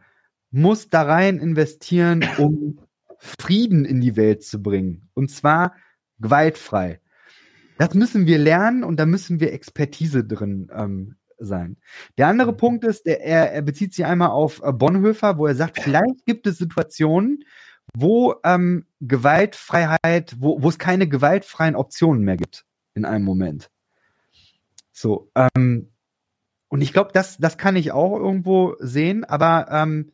muss da rein investieren, um Frieden in die Welt zu bringen. Und zwar gewaltfrei. Das müssen wir lernen und da müssen wir Expertise drin ähm, sein. Der andere mhm. Punkt ist, der, er, er bezieht sich einmal auf äh, Bonhoeffer, wo er sagt, vielleicht gibt es Situationen, wo ähm, Gewaltfreiheit, wo, wo es keine gewaltfreien Optionen mehr gibt in einem Moment. So, ähm, und ich glaube, das, das kann ich auch irgendwo sehen, aber ähm,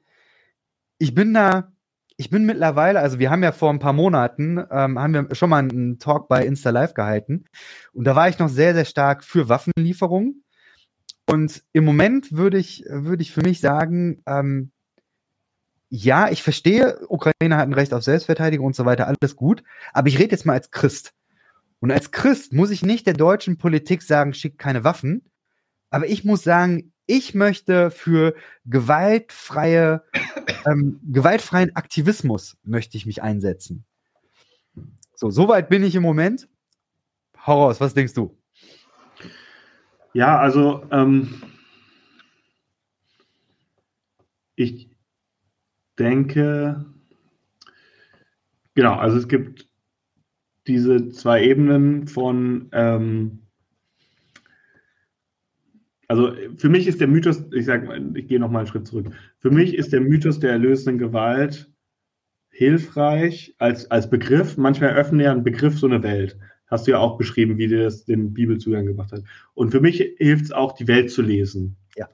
ich bin da, ich bin mittlerweile, also wir haben ja vor ein paar Monaten, ähm, haben wir schon mal einen Talk bei Insta Live gehalten und da war ich noch sehr, sehr stark für Waffenlieferungen. Und im Moment würde ich, würde ich für mich sagen, ähm, ja, ich verstehe, Ukraine hat ein Recht auf Selbstverteidigung und so weiter, alles gut, aber ich rede jetzt mal als Christ. Und als Christ muss ich nicht der deutschen Politik sagen, schickt keine Waffen, aber ich muss sagen, ich möchte für gewaltfreie, ähm, gewaltfreien Aktivismus möchte ich mich einsetzen. So, soweit bin ich im Moment. Hau raus, was denkst du? Ja, also ähm, ich denke, genau, also es gibt diese zwei Ebenen von ähm, also für mich ist der Mythos, ich sage, ich gehe noch mal einen Schritt zurück. Für mich ist der Mythos der erlösenden Gewalt hilfreich als, als Begriff. Manchmal eröffnet ja ein Begriff so eine Welt. Hast du ja auch beschrieben, wie dir das den Bibelzugang gemacht hat. Und für mich hilft es auch, die Welt zu lesen. Ja.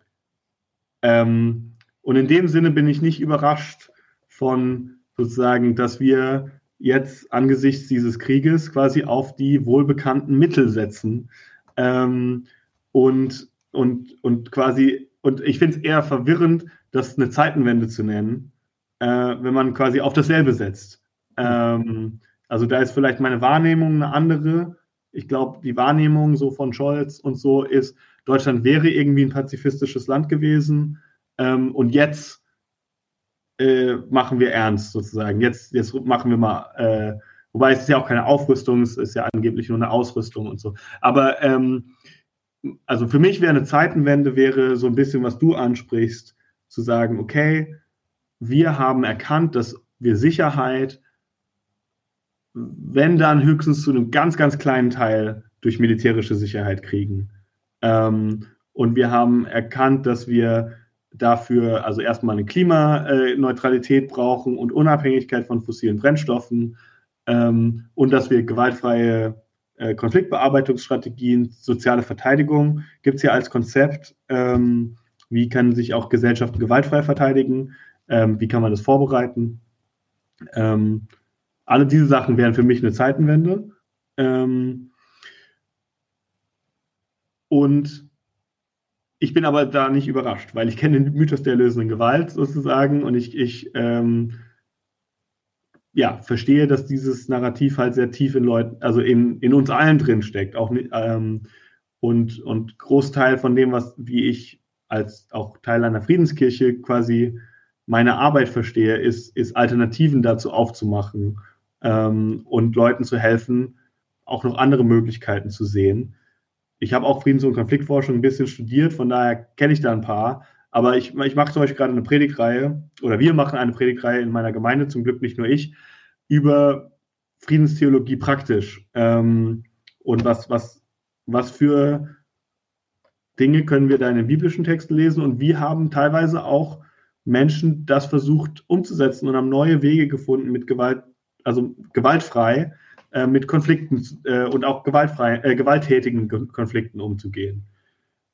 Ähm, und in dem Sinne bin ich nicht überrascht von sozusagen, dass wir jetzt angesichts dieses Krieges quasi auf die wohlbekannten Mittel setzen. Ähm, und und, und quasi, und ich finde es eher verwirrend, das eine Zeitenwende zu nennen, äh, wenn man quasi auf dasselbe setzt. Ähm, also da ist vielleicht meine Wahrnehmung eine andere. Ich glaube, die Wahrnehmung so von Scholz und so ist, Deutschland wäre irgendwie ein pazifistisches Land gewesen ähm, und jetzt äh, machen wir ernst sozusagen. Jetzt, jetzt machen wir mal, äh, wobei es ist ja auch keine Aufrüstung, es ist ja angeblich nur eine Ausrüstung und so. Aber ähm, also für mich wäre eine Zeitenwende, wäre so ein bisschen, was du ansprichst, zu sagen, okay, wir haben erkannt, dass wir Sicherheit, wenn dann höchstens zu einem ganz, ganz kleinen Teil durch militärische Sicherheit kriegen. Ähm, und wir haben erkannt, dass wir dafür also erstmal eine Klimaneutralität brauchen und Unabhängigkeit von fossilen Brennstoffen ähm, und dass wir gewaltfreie Konfliktbearbeitungsstrategien, soziale Verteidigung gibt es ja als Konzept. Ähm, wie können sich auch Gesellschaften gewaltfrei verteidigen? Ähm, wie kann man das vorbereiten? Ähm, alle diese Sachen wären für mich eine Zeitenwende. Ähm, und ich bin aber da nicht überrascht, weil ich kenne den Mythos der lösenden Gewalt sozusagen und ich, ich ähm, ja, verstehe, dass dieses Narrativ halt sehr tief in Leuten, also in, in uns allen drin steckt. Auch ähm, und, und Großteil von dem, was, wie ich als auch Teil einer Friedenskirche quasi meine Arbeit verstehe, ist, ist Alternativen dazu aufzumachen ähm, und Leuten zu helfen, auch noch andere Möglichkeiten zu sehen. Ich habe auch Friedens- und Konfliktforschung ein bisschen studiert, von daher kenne ich da ein paar. Aber ich, ich mache zum Beispiel gerade eine Predigtreihe, oder wir machen eine Predigtreihe in meiner Gemeinde, zum Glück nicht nur ich, über Friedenstheologie praktisch. Ähm, und was, was, was für Dinge können wir da in den biblischen Texten lesen? Und wie haben teilweise auch Menschen das versucht umzusetzen und haben neue Wege gefunden mit Gewalt, also gewaltfrei, äh, mit Konflikten äh, und auch gewaltfrei, äh, gewalttätigen Konflikten umzugehen.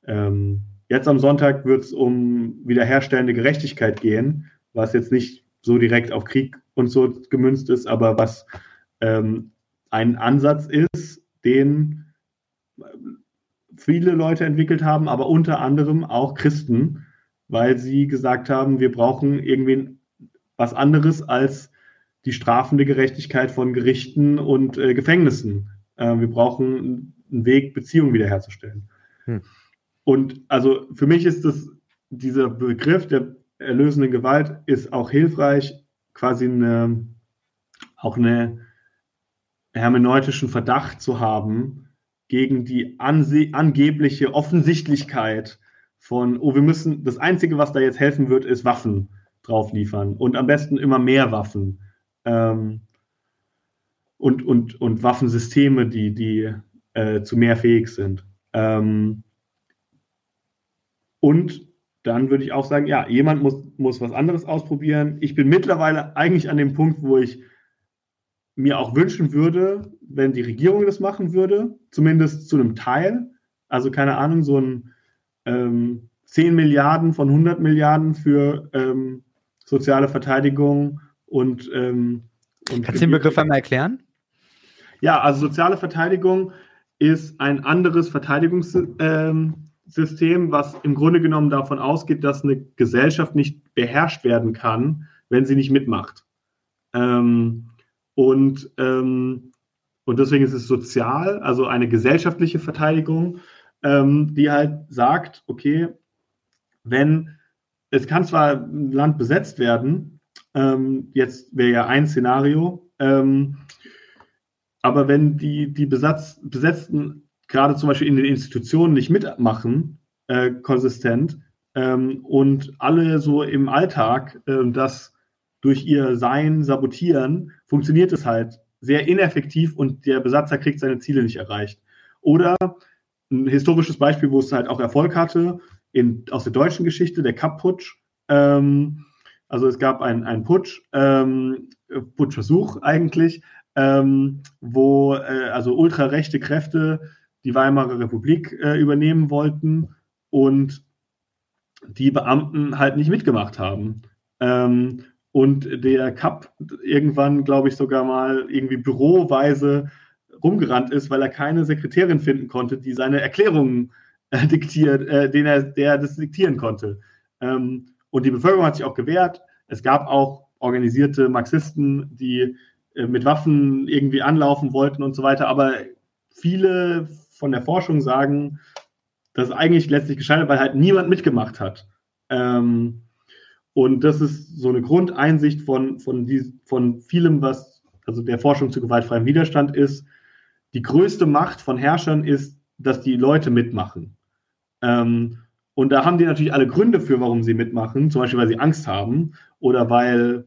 Ähm, Jetzt am Sonntag wird es um wiederherstellende Gerechtigkeit gehen, was jetzt nicht so direkt auf Krieg und so gemünzt ist, aber was ähm, ein Ansatz ist, den viele Leute entwickelt haben, aber unter anderem auch Christen, weil sie gesagt haben, wir brauchen irgendwie was anderes als die strafende Gerechtigkeit von Gerichten und äh, Gefängnissen. Äh, wir brauchen einen Weg, Beziehungen wiederherzustellen. Hm. Und also für mich ist das, dieser Begriff der erlösenden Gewalt ist auch hilfreich, quasi eine, auch eine hermeneutischen Verdacht zu haben gegen die angebliche Offensichtlichkeit von, oh, wir müssen, das Einzige, was da jetzt helfen wird, ist Waffen drauf liefern und am besten immer mehr Waffen ähm, und, und, und Waffensysteme, die, die äh, zu mehr fähig sind. Ähm, und dann würde ich auch sagen, ja, jemand muss, muss was anderes ausprobieren. Ich bin mittlerweile eigentlich an dem Punkt, wo ich mir auch wünschen würde, wenn die Regierung das machen würde, zumindest zu einem Teil. Also keine Ahnung, so ein ähm, 10 Milliarden von 100 Milliarden für ähm, soziale Verteidigung und, ähm, und Kannst du den Begriff einmal erklären? Ja, also soziale Verteidigung ist ein anderes Verteidigungssystem, ähm, was im Grunde genommen davon ausgeht, dass eine Gesellschaft nicht beherrscht werden kann, wenn sie nicht mitmacht. Ähm, und, ähm, und deswegen ist es sozial, also eine gesellschaftliche Verteidigung, ähm, die halt sagt, okay, wenn es kann zwar ein Land besetzt werden, ähm, jetzt wäre ja ein Szenario, ähm, aber wenn die, die Besatz, Besetzten gerade zum Beispiel in den Institutionen nicht mitmachen, äh, konsistent, ähm, und alle so im Alltag äh, das durch ihr Sein sabotieren, funktioniert es halt sehr ineffektiv und der Besatzer kriegt seine Ziele nicht erreicht. Oder ein historisches Beispiel, wo es halt auch Erfolg hatte, in, aus der deutschen Geschichte, der Kapp-Putsch. Ähm, also es gab einen, Putsch, ähm, Putschversuch eigentlich, ähm, wo äh, also ultrarechte Kräfte die Weimarer Republik äh, übernehmen wollten und die Beamten halt nicht mitgemacht haben. Ähm, und der Kapp irgendwann, glaube ich, sogar mal irgendwie büroweise rumgerannt ist, weil er keine Sekretärin finden konnte, die seine Erklärungen äh, diktiert, äh, den er, der das diktieren konnte. Ähm, und die Bevölkerung hat sich auch gewehrt. Es gab auch organisierte Marxisten, die äh, mit Waffen irgendwie anlaufen wollten und so weiter. Aber viele von der Forschung sagen, dass eigentlich letztlich gescheitert, weil halt niemand mitgemacht hat. Ähm, und das ist so eine Grundeinsicht von, von, die, von vielem, was also der Forschung zu gewaltfreiem Widerstand ist. Die größte Macht von Herrschern ist, dass die Leute mitmachen. Ähm, und da haben die natürlich alle Gründe für, warum sie mitmachen, zum Beispiel, weil sie Angst haben oder weil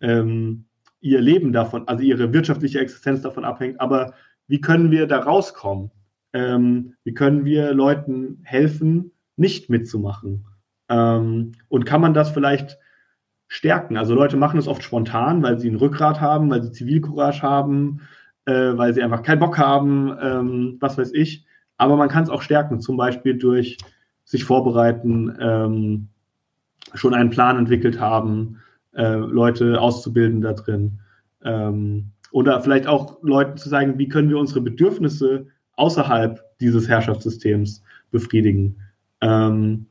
ähm, ihr Leben davon, also ihre wirtschaftliche Existenz davon abhängt. Aber wie können wir da rauskommen? Ähm, wie können wir Leuten helfen, nicht mitzumachen? Ähm, und kann man das vielleicht stärken? Also Leute machen es oft spontan, weil sie ein Rückgrat haben, weil sie Zivilcourage haben, äh, weil sie einfach keinen Bock haben, ähm, was weiß ich. Aber man kann es auch stärken, zum Beispiel durch sich vorbereiten, ähm, schon einen Plan entwickelt haben, äh, Leute auszubilden da drin. Ähm, oder vielleicht auch Leuten zu sagen, wie können wir unsere Bedürfnisse außerhalb dieses Herrschaftssystems befriedigen. Ähm,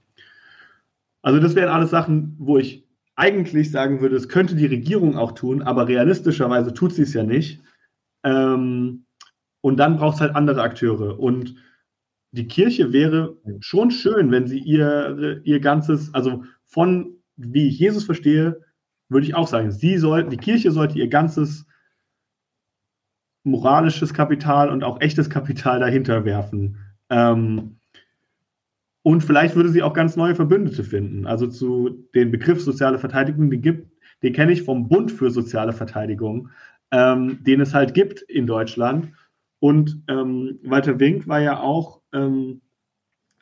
also das wären alles Sachen, wo ich eigentlich sagen würde, es könnte die Regierung auch tun, aber realistischerweise tut sie es ja nicht. Ähm, und dann braucht es halt andere Akteure. Und die Kirche wäre schon schön, wenn sie ihr, ihr ganzes, also von, wie ich Jesus verstehe, würde ich auch sagen, sie soll, die Kirche sollte ihr ganzes moralisches Kapital und auch echtes Kapital dahinter werfen. Ähm, und vielleicht würde sie auch ganz neue Verbündete finden. Also zu den Begriff soziale Verteidigung, den gibt, den kenne ich vom Bund für soziale Verteidigung, ähm, den es halt gibt in Deutschland. Und ähm, Walter Wink war ja auch ähm,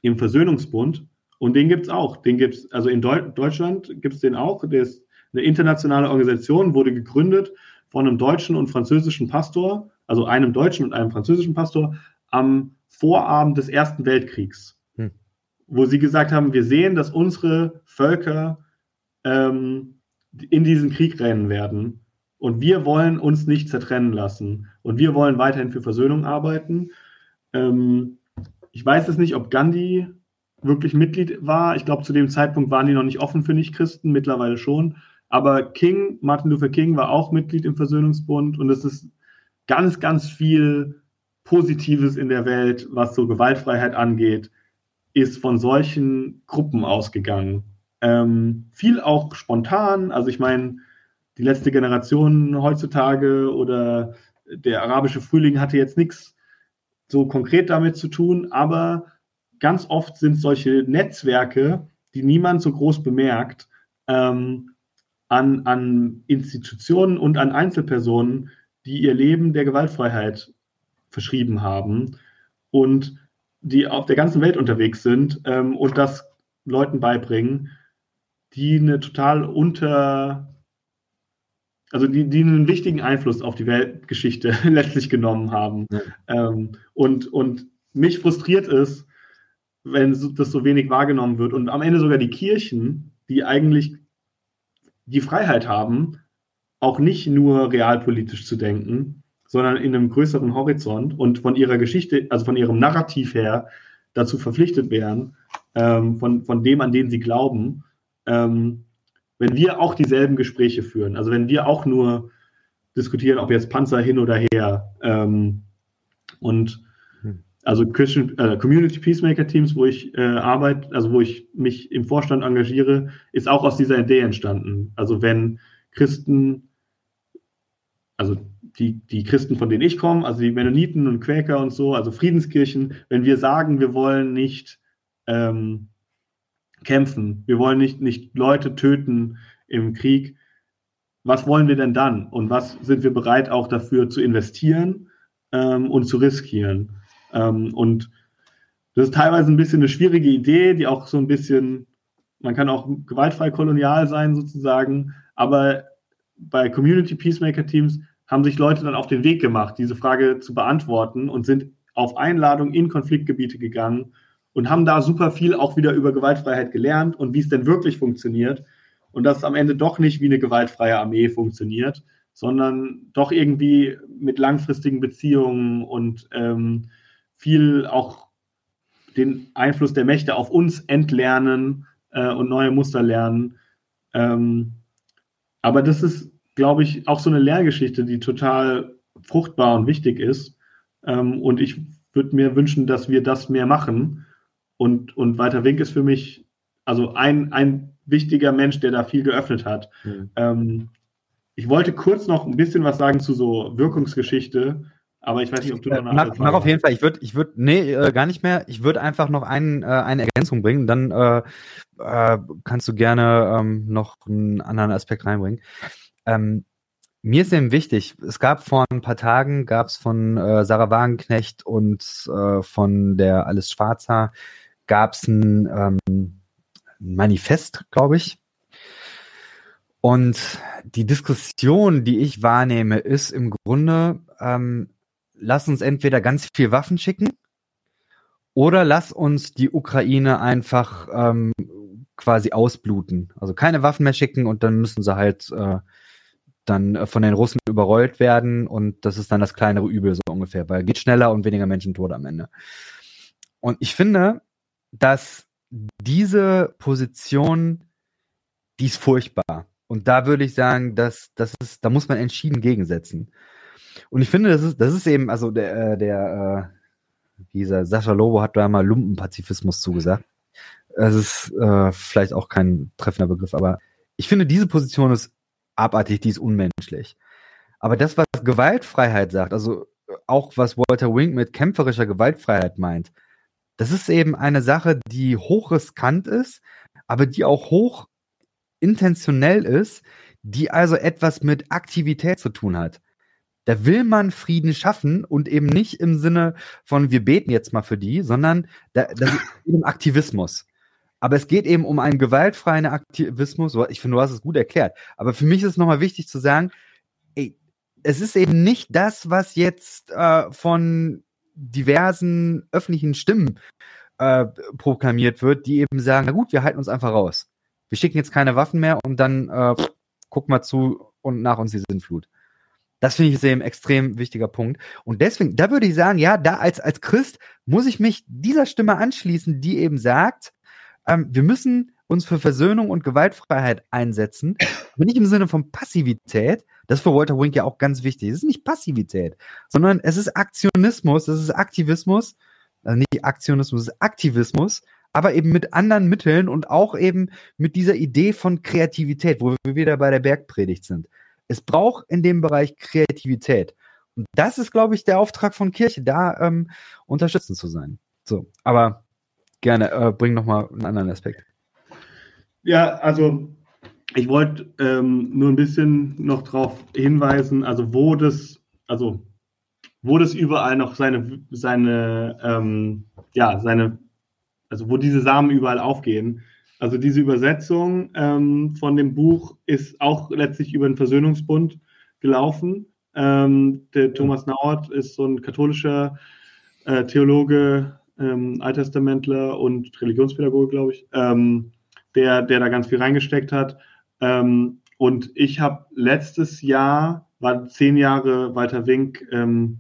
im Versöhnungsbund und den gibt es auch. Den gibt es, also in Deu Deutschland gibt es den auch. Der ist eine internationale Organisation, wurde gegründet von einem deutschen und französischen Pastor, also einem deutschen und einem französischen Pastor, am Vorabend des Ersten Weltkriegs wo sie gesagt haben, wir sehen, dass unsere Völker ähm, in diesen Krieg rennen werden. Und wir wollen uns nicht zertrennen lassen. Und wir wollen weiterhin für Versöhnung arbeiten. Ähm, ich weiß es nicht, ob Gandhi wirklich Mitglied war. Ich glaube, zu dem Zeitpunkt waren die noch nicht offen für Nichtchristen, mittlerweile schon. Aber King, Martin Luther King, war auch Mitglied im Versöhnungsbund und es ist ganz, ganz viel Positives in der Welt, was so Gewaltfreiheit angeht, ist von solchen Gruppen ausgegangen. Ähm, viel auch spontan. Also ich meine, die letzte Generation heutzutage oder der arabische Frühling hatte jetzt nichts so konkret damit zu tun, aber ganz oft sind solche Netzwerke, die niemand so groß bemerkt, ähm, an, an Institutionen und an Einzelpersonen, die ihr Leben der Gewaltfreiheit verschrieben haben und die auf der ganzen Welt unterwegs sind ähm, und das Leuten beibringen, die eine total unter, also die, die einen wichtigen Einfluss auf die Weltgeschichte letztlich genommen haben. Ja. Ähm, und, und mich frustriert es, wenn das so wenig wahrgenommen wird und am Ende sogar die Kirchen, die eigentlich die Freiheit haben, auch nicht nur realpolitisch zu denken, sondern in einem größeren Horizont und von ihrer Geschichte, also von ihrem Narrativ her, dazu verpflichtet wären, ähm, von, von dem, an den sie glauben, ähm, wenn wir auch dieselben Gespräche führen, also wenn wir auch nur diskutieren, ob jetzt Panzer hin oder her ähm, und. Also Christian, äh, Community Peacemaker Teams, wo ich äh, arbeite, also wo ich mich im Vorstand engagiere, ist auch aus dieser Idee entstanden. Also wenn Christen, also die, die Christen, von denen ich komme, also die Mennoniten und Quäker und so, also Friedenskirchen, wenn wir sagen, wir wollen nicht ähm, kämpfen, wir wollen nicht, nicht Leute töten im Krieg, was wollen wir denn dann? Und was sind wir bereit auch dafür zu investieren ähm, und zu riskieren? Ähm, und das ist teilweise ein bisschen eine schwierige Idee, die auch so ein bisschen, man kann auch gewaltfrei kolonial sein sozusagen, aber bei Community Peacemaker Teams haben sich Leute dann auf den Weg gemacht, diese Frage zu beantworten und sind auf Einladung in Konfliktgebiete gegangen und haben da super viel auch wieder über Gewaltfreiheit gelernt und wie es denn wirklich funktioniert. Und dass es am Ende doch nicht wie eine gewaltfreie Armee funktioniert, sondern doch irgendwie mit langfristigen Beziehungen und ähm, viel auch den Einfluss der Mächte auf uns entlernen äh, und neue Muster lernen. Ähm, aber das ist glaube ich, auch so eine Lehrgeschichte, die total fruchtbar und wichtig ist. Ähm, und ich würde mir wünschen, dass wir das mehr machen. Und, und Walter Wink ist für mich also ein, ein wichtiger Mensch, der da viel geöffnet hat. Mhm. Ähm, ich wollte kurz noch ein bisschen was sagen zu so Wirkungsgeschichte, aber ich weiß nicht, ob du noch eine mach, mach auf jeden Fall. Ich würde, ich würde, nee, äh, gar nicht mehr. Ich würde einfach noch ein, äh, eine Ergänzung bringen. Dann äh, äh, kannst du gerne ähm, noch einen anderen Aspekt reinbringen. Ähm, mir ist eben wichtig, es gab vor ein paar Tagen, gab es von äh, Sarah Wagenknecht und äh, von der Alice Schwarzer, gab es ein ähm, Manifest, glaube ich. Und die Diskussion, die ich wahrnehme, ist im Grunde, ähm, lass uns entweder ganz viel Waffen schicken oder lass uns die Ukraine einfach ähm, quasi ausbluten. Also keine Waffen mehr schicken und dann müssen sie halt äh, dann äh, von den Russen überrollt werden und das ist dann das kleinere Übel so ungefähr, weil geht schneller und weniger Menschen tot am Ende. Und ich finde, dass diese Position, die ist furchtbar. Und da würde ich sagen, dass das ist, da muss man entschieden gegensetzen. Und ich finde, das ist, das ist eben, also der, äh, der, äh, dieser Sascha Lobo hat da mal Lumpenpazifismus zugesagt. Das ist äh, vielleicht auch kein treffender Begriff, aber ich finde, diese Position ist abartig, die ist unmenschlich. Aber das, was Gewaltfreiheit sagt, also auch was Walter Wink mit kämpferischer Gewaltfreiheit meint, das ist eben eine Sache, die hochriskant ist, aber die auch hoch intentionell ist, die also etwas mit Aktivität zu tun hat. Da will man Frieden schaffen und eben nicht im Sinne von wir beten jetzt mal für die, sondern da, das ist eben Aktivismus. Aber es geht eben um einen gewaltfreien Aktivismus. Ich finde, du hast es gut erklärt. Aber für mich ist es nochmal wichtig zu sagen, ey, es ist eben nicht das, was jetzt äh, von diversen öffentlichen Stimmen äh, proklamiert wird, die eben sagen, na gut, wir halten uns einfach raus. Wir schicken jetzt keine Waffen mehr und dann äh, gucken wir zu und nach uns die Sintflut. Das finde ich ein extrem wichtiger Punkt. Und deswegen, da würde ich sagen, ja, da als, als Christ muss ich mich dieser Stimme anschließen, die eben sagt, ähm, wir müssen uns für Versöhnung und Gewaltfreiheit einsetzen, aber nicht im Sinne von Passivität. Das ist für Walter Wink ja auch ganz wichtig. Es ist nicht Passivität, sondern es ist Aktionismus, es ist Aktivismus, also nicht Aktionismus, es ist Aktivismus, aber eben mit anderen Mitteln und auch eben mit dieser Idee von Kreativität, wo wir wieder bei der Bergpredigt sind. Es braucht in dem Bereich Kreativität. Und das ist, glaube ich, der Auftrag von Kirche, da ähm, unterstützend zu sein. So, aber gerne, äh, bring noch mal einen anderen Aspekt. Ja, also ich wollte ähm, nur ein bisschen noch darauf hinweisen, also wo das, also wo das überall noch seine, seine, ähm, ja, seine, also wo diese Samen überall aufgehen. Also diese Übersetzung ähm, von dem Buch ist auch letztlich über den Versöhnungsbund gelaufen. Ähm, der Thomas Nauert ist so ein katholischer äh, Theologe, ähm, Alttestamentler und Religionspädagoge, glaube ich, ähm, der, der da ganz viel reingesteckt hat. Ähm, und ich habe letztes Jahr, war zehn Jahre Walter Wink ähm,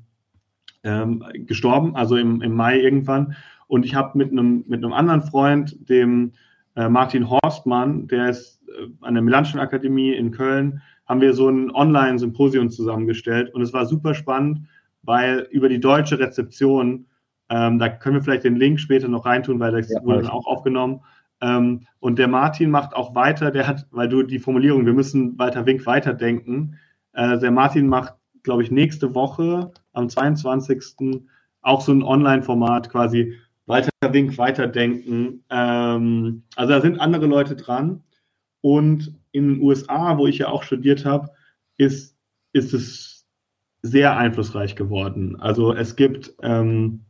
gestorben, also im, im Mai irgendwann. Und ich habe mit einem mit einem anderen Freund, dem Martin Horstmann, der ist äh, an der Melanchthon Akademie in Köln, haben wir so ein Online-Symposium zusammengestellt. Und es war super spannend, weil über die deutsche Rezeption, ähm, da können wir vielleicht den Link später noch reintun, weil das ja, wurde dann auch aufgenommen. Ähm, und der Martin macht auch weiter, der hat, weil du die Formulierung, wir müssen weiter Wink weiterdenken. Äh, der Martin macht, glaube ich, nächste Woche am 22. auch so ein Online-Format quasi weiter Wink weiterdenken. Ähm, also da sind andere Leute dran. Und in den USA, wo ich ja auch studiert habe, ist, ist es sehr einflussreich geworden. Also es gibt ähm,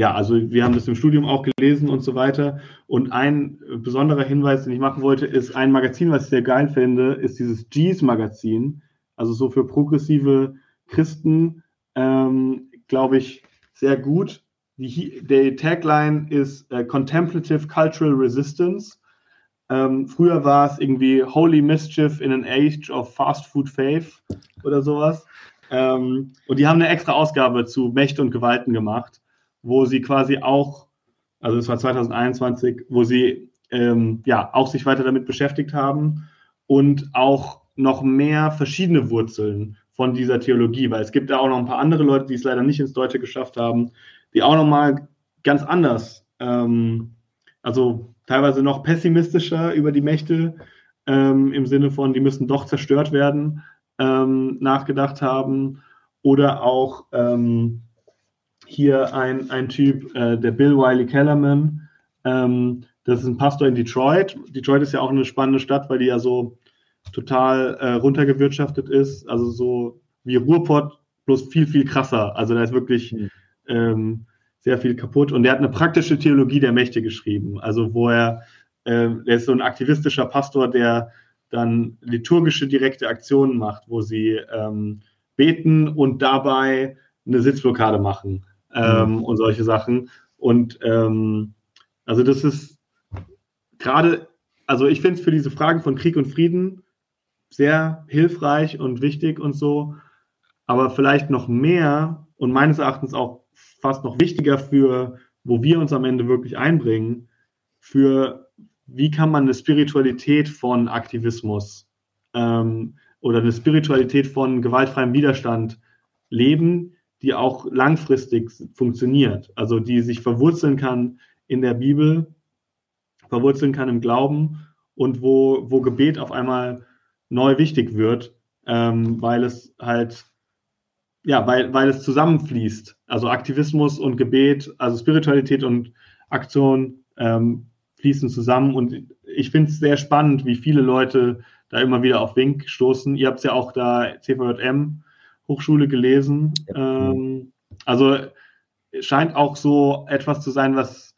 ja, also wir haben das im Studium auch gelesen und so weiter. Und ein besonderer Hinweis, den ich machen wollte, ist ein Magazin, was ich sehr geil finde, ist dieses G's-Magazin. Also so für progressive Christen, ähm, glaube ich, sehr gut. Die, der Tagline ist äh, Contemplative Cultural Resistance. Ähm, früher war es irgendwie Holy Mischief in an Age of Fast Food Faith oder sowas. Ähm, und die haben eine extra Ausgabe zu Mächte und Gewalten gemacht wo sie quasi auch, also es war 2021, wo sie ähm, ja auch sich weiter damit beschäftigt haben und auch noch mehr verschiedene Wurzeln von dieser Theologie, weil es gibt da auch noch ein paar andere Leute, die es leider nicht ins Deutsche geschafft haben, die auch noch mal ganz anders, ähm, also teilweise noch pessimistischer über die Mächte ähm, im Sinne von, die müssen doch zerstört werden, ähm, nachgedacht haben oder auch ähm, hier ein, ein Typ, äh, der Bill Wiley Kellerman. Ähm, das ist ein Pastor in Detroit. Detroit ist ja auch eine spannende Stadt, weil die ja so total äh, runtergewirtschaftet ist. Also so wie Ruhrpott, bloß viel, viel krasser. Also da ist wirklich mhm. Ähm, sehr viel kaputt. Und der hat eine praktische Theologie der Mächte geschrieben. Also wo er, äh, der ist so ein aktivistischer Pastor, der dann liturgische direkte Aktionen macht, wo sie ähm, beten und dabei eine Sitzblockade machen ähm, mhm. und solche Sachen. Und ähm, also das ist gerade, also ich finde es für diese Fragen von Krieg und Frieden sehr hilfreich und wichtig und so, aber vielleicht noch mehr und meines Erachtens auch fast noch wichtiger für, wo wir uns am Ende wirklich einbringen, für wie kann man eine Spiritualität von Aktivismus ähm, oder eine Spiritualität von gewaltfreiem Widerstand leben, die auch langfristig funktioniert, also die sich verwurzeln kann in der Bibel, verwurzeln kann im Glauben und wo, wo Gebet auf einmal neu wichtig wird, ähm, weil es halt, ja, weil, weil es zusammenfließt. Also Aktivismus und Gebet, also Spiritualität und Aktion ähm, fließen zusammen und ich finde es sehr spannend, wie viele Leute da immer wieder auf Wink stoßen. Ihr habt es ja auch da CVJM Hochschule gelesen. Ähm, also scheint auch so etwas zu sein, was,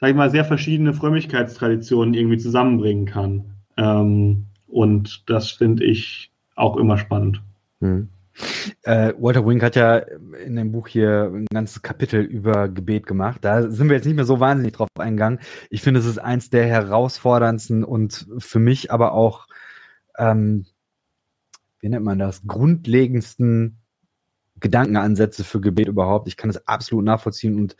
sag ich mal, sehr verschiedene Frömmigkeitstraditionen irgendwie zusammenbringen kann. Ähm, und das finde ich auch immer spannend. Hm. Äh, Walter Wink hat ja in dem Buch hier ein ganzes Kapitel über Gebet gemacht. Da sind wir jetzt nicht mehr so wahnsinnig drauf eingegangen. Ich finde, es ist eins der herausforderndsten und für mich aber auch ähm, wie nennt man das, grundlegendsten Gedankenansätze für Gebet überhaupt. Ich kann es absolut nachvollziehen und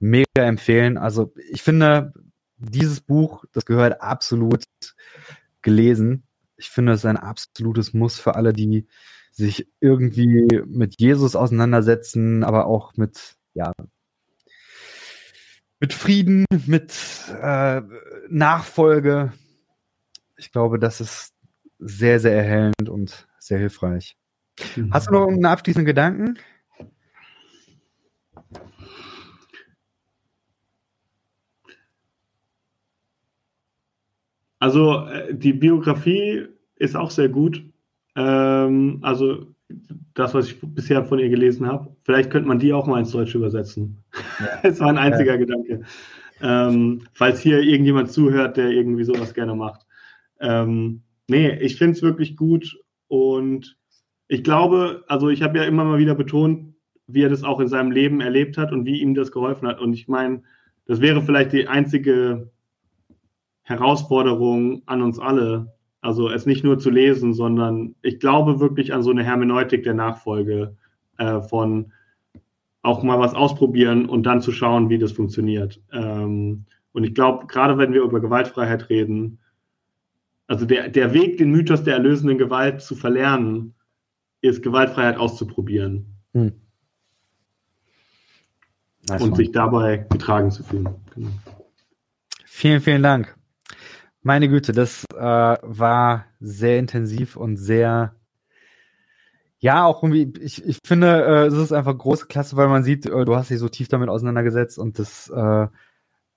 mega empfehlen. Also ich finde, dieses Buch, das gehört absolut gelesen. Ich finde, es ist ein absolutes Muss für alle, die sich irgendwie mit Jesus auseinandersetzen, aber auch mit, ja, mit Frieden, mit äh, Nachfolge. Ich glaube, das ist sehr, sehr erhellend und sehr hilfreich. Hast du noch einen abschließenden Gedanken? Also äh, die Biografie ist auch sehr gut. Ähm, also das, was ich bisher von ihr gelesen habe. Vielleicht könnte man die auch mal ins Deutsche übersetzen. Es war ein einziger ja. Gedanke. Ähm, falls hier irgendjemand zuhört, der irgendwie sowas gerne macht. Ähm, nee, ich finde es wirklich gut und ich glaube, also ich habe ja immer mal wieder betont, wie er das auch in seinem Leben erlebt hat und wie ihm das geholfen hat. Und ich meine, das wäre vielleicht die einzige Herausforderung an uns alle, also es nicht nur zu lesen, sondern ich glaube wirklich an so eine Hermeneutik der Nachfolge äh, von auch mal was ausprobieren und dann zu schauen, wie das funktioniert. Ähm, und ich glaube, gerade wenn wir über Gewaltfreiheit reden, also der, der Weg, den Mythos der erlösenden Gewalt zu verlernen, ist Gewaltfreiheit auszuprobieren. Hm. Nice und one. sich dabei getragen zu fühlen. Genau. Vielen, vielen Dank. Meine Güte, das äh, war sehr intensiv und sehr, ja, auch irgendwie, ich, ich finde, äh, es ist einfach große Klasse, weil man sieht, äh, du hast dich so tief damit auseinandergesetzt und das, äh,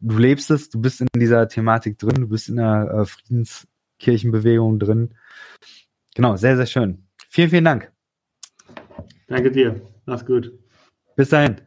du lebst es, du bist in dieser Thematik drin, du bist in der äh, Friedenskirchenbewegung drin. Genau, sehr, sehr schön. Vielen, vielen Dank. Danke dir. Mach's gut. Bis dahin.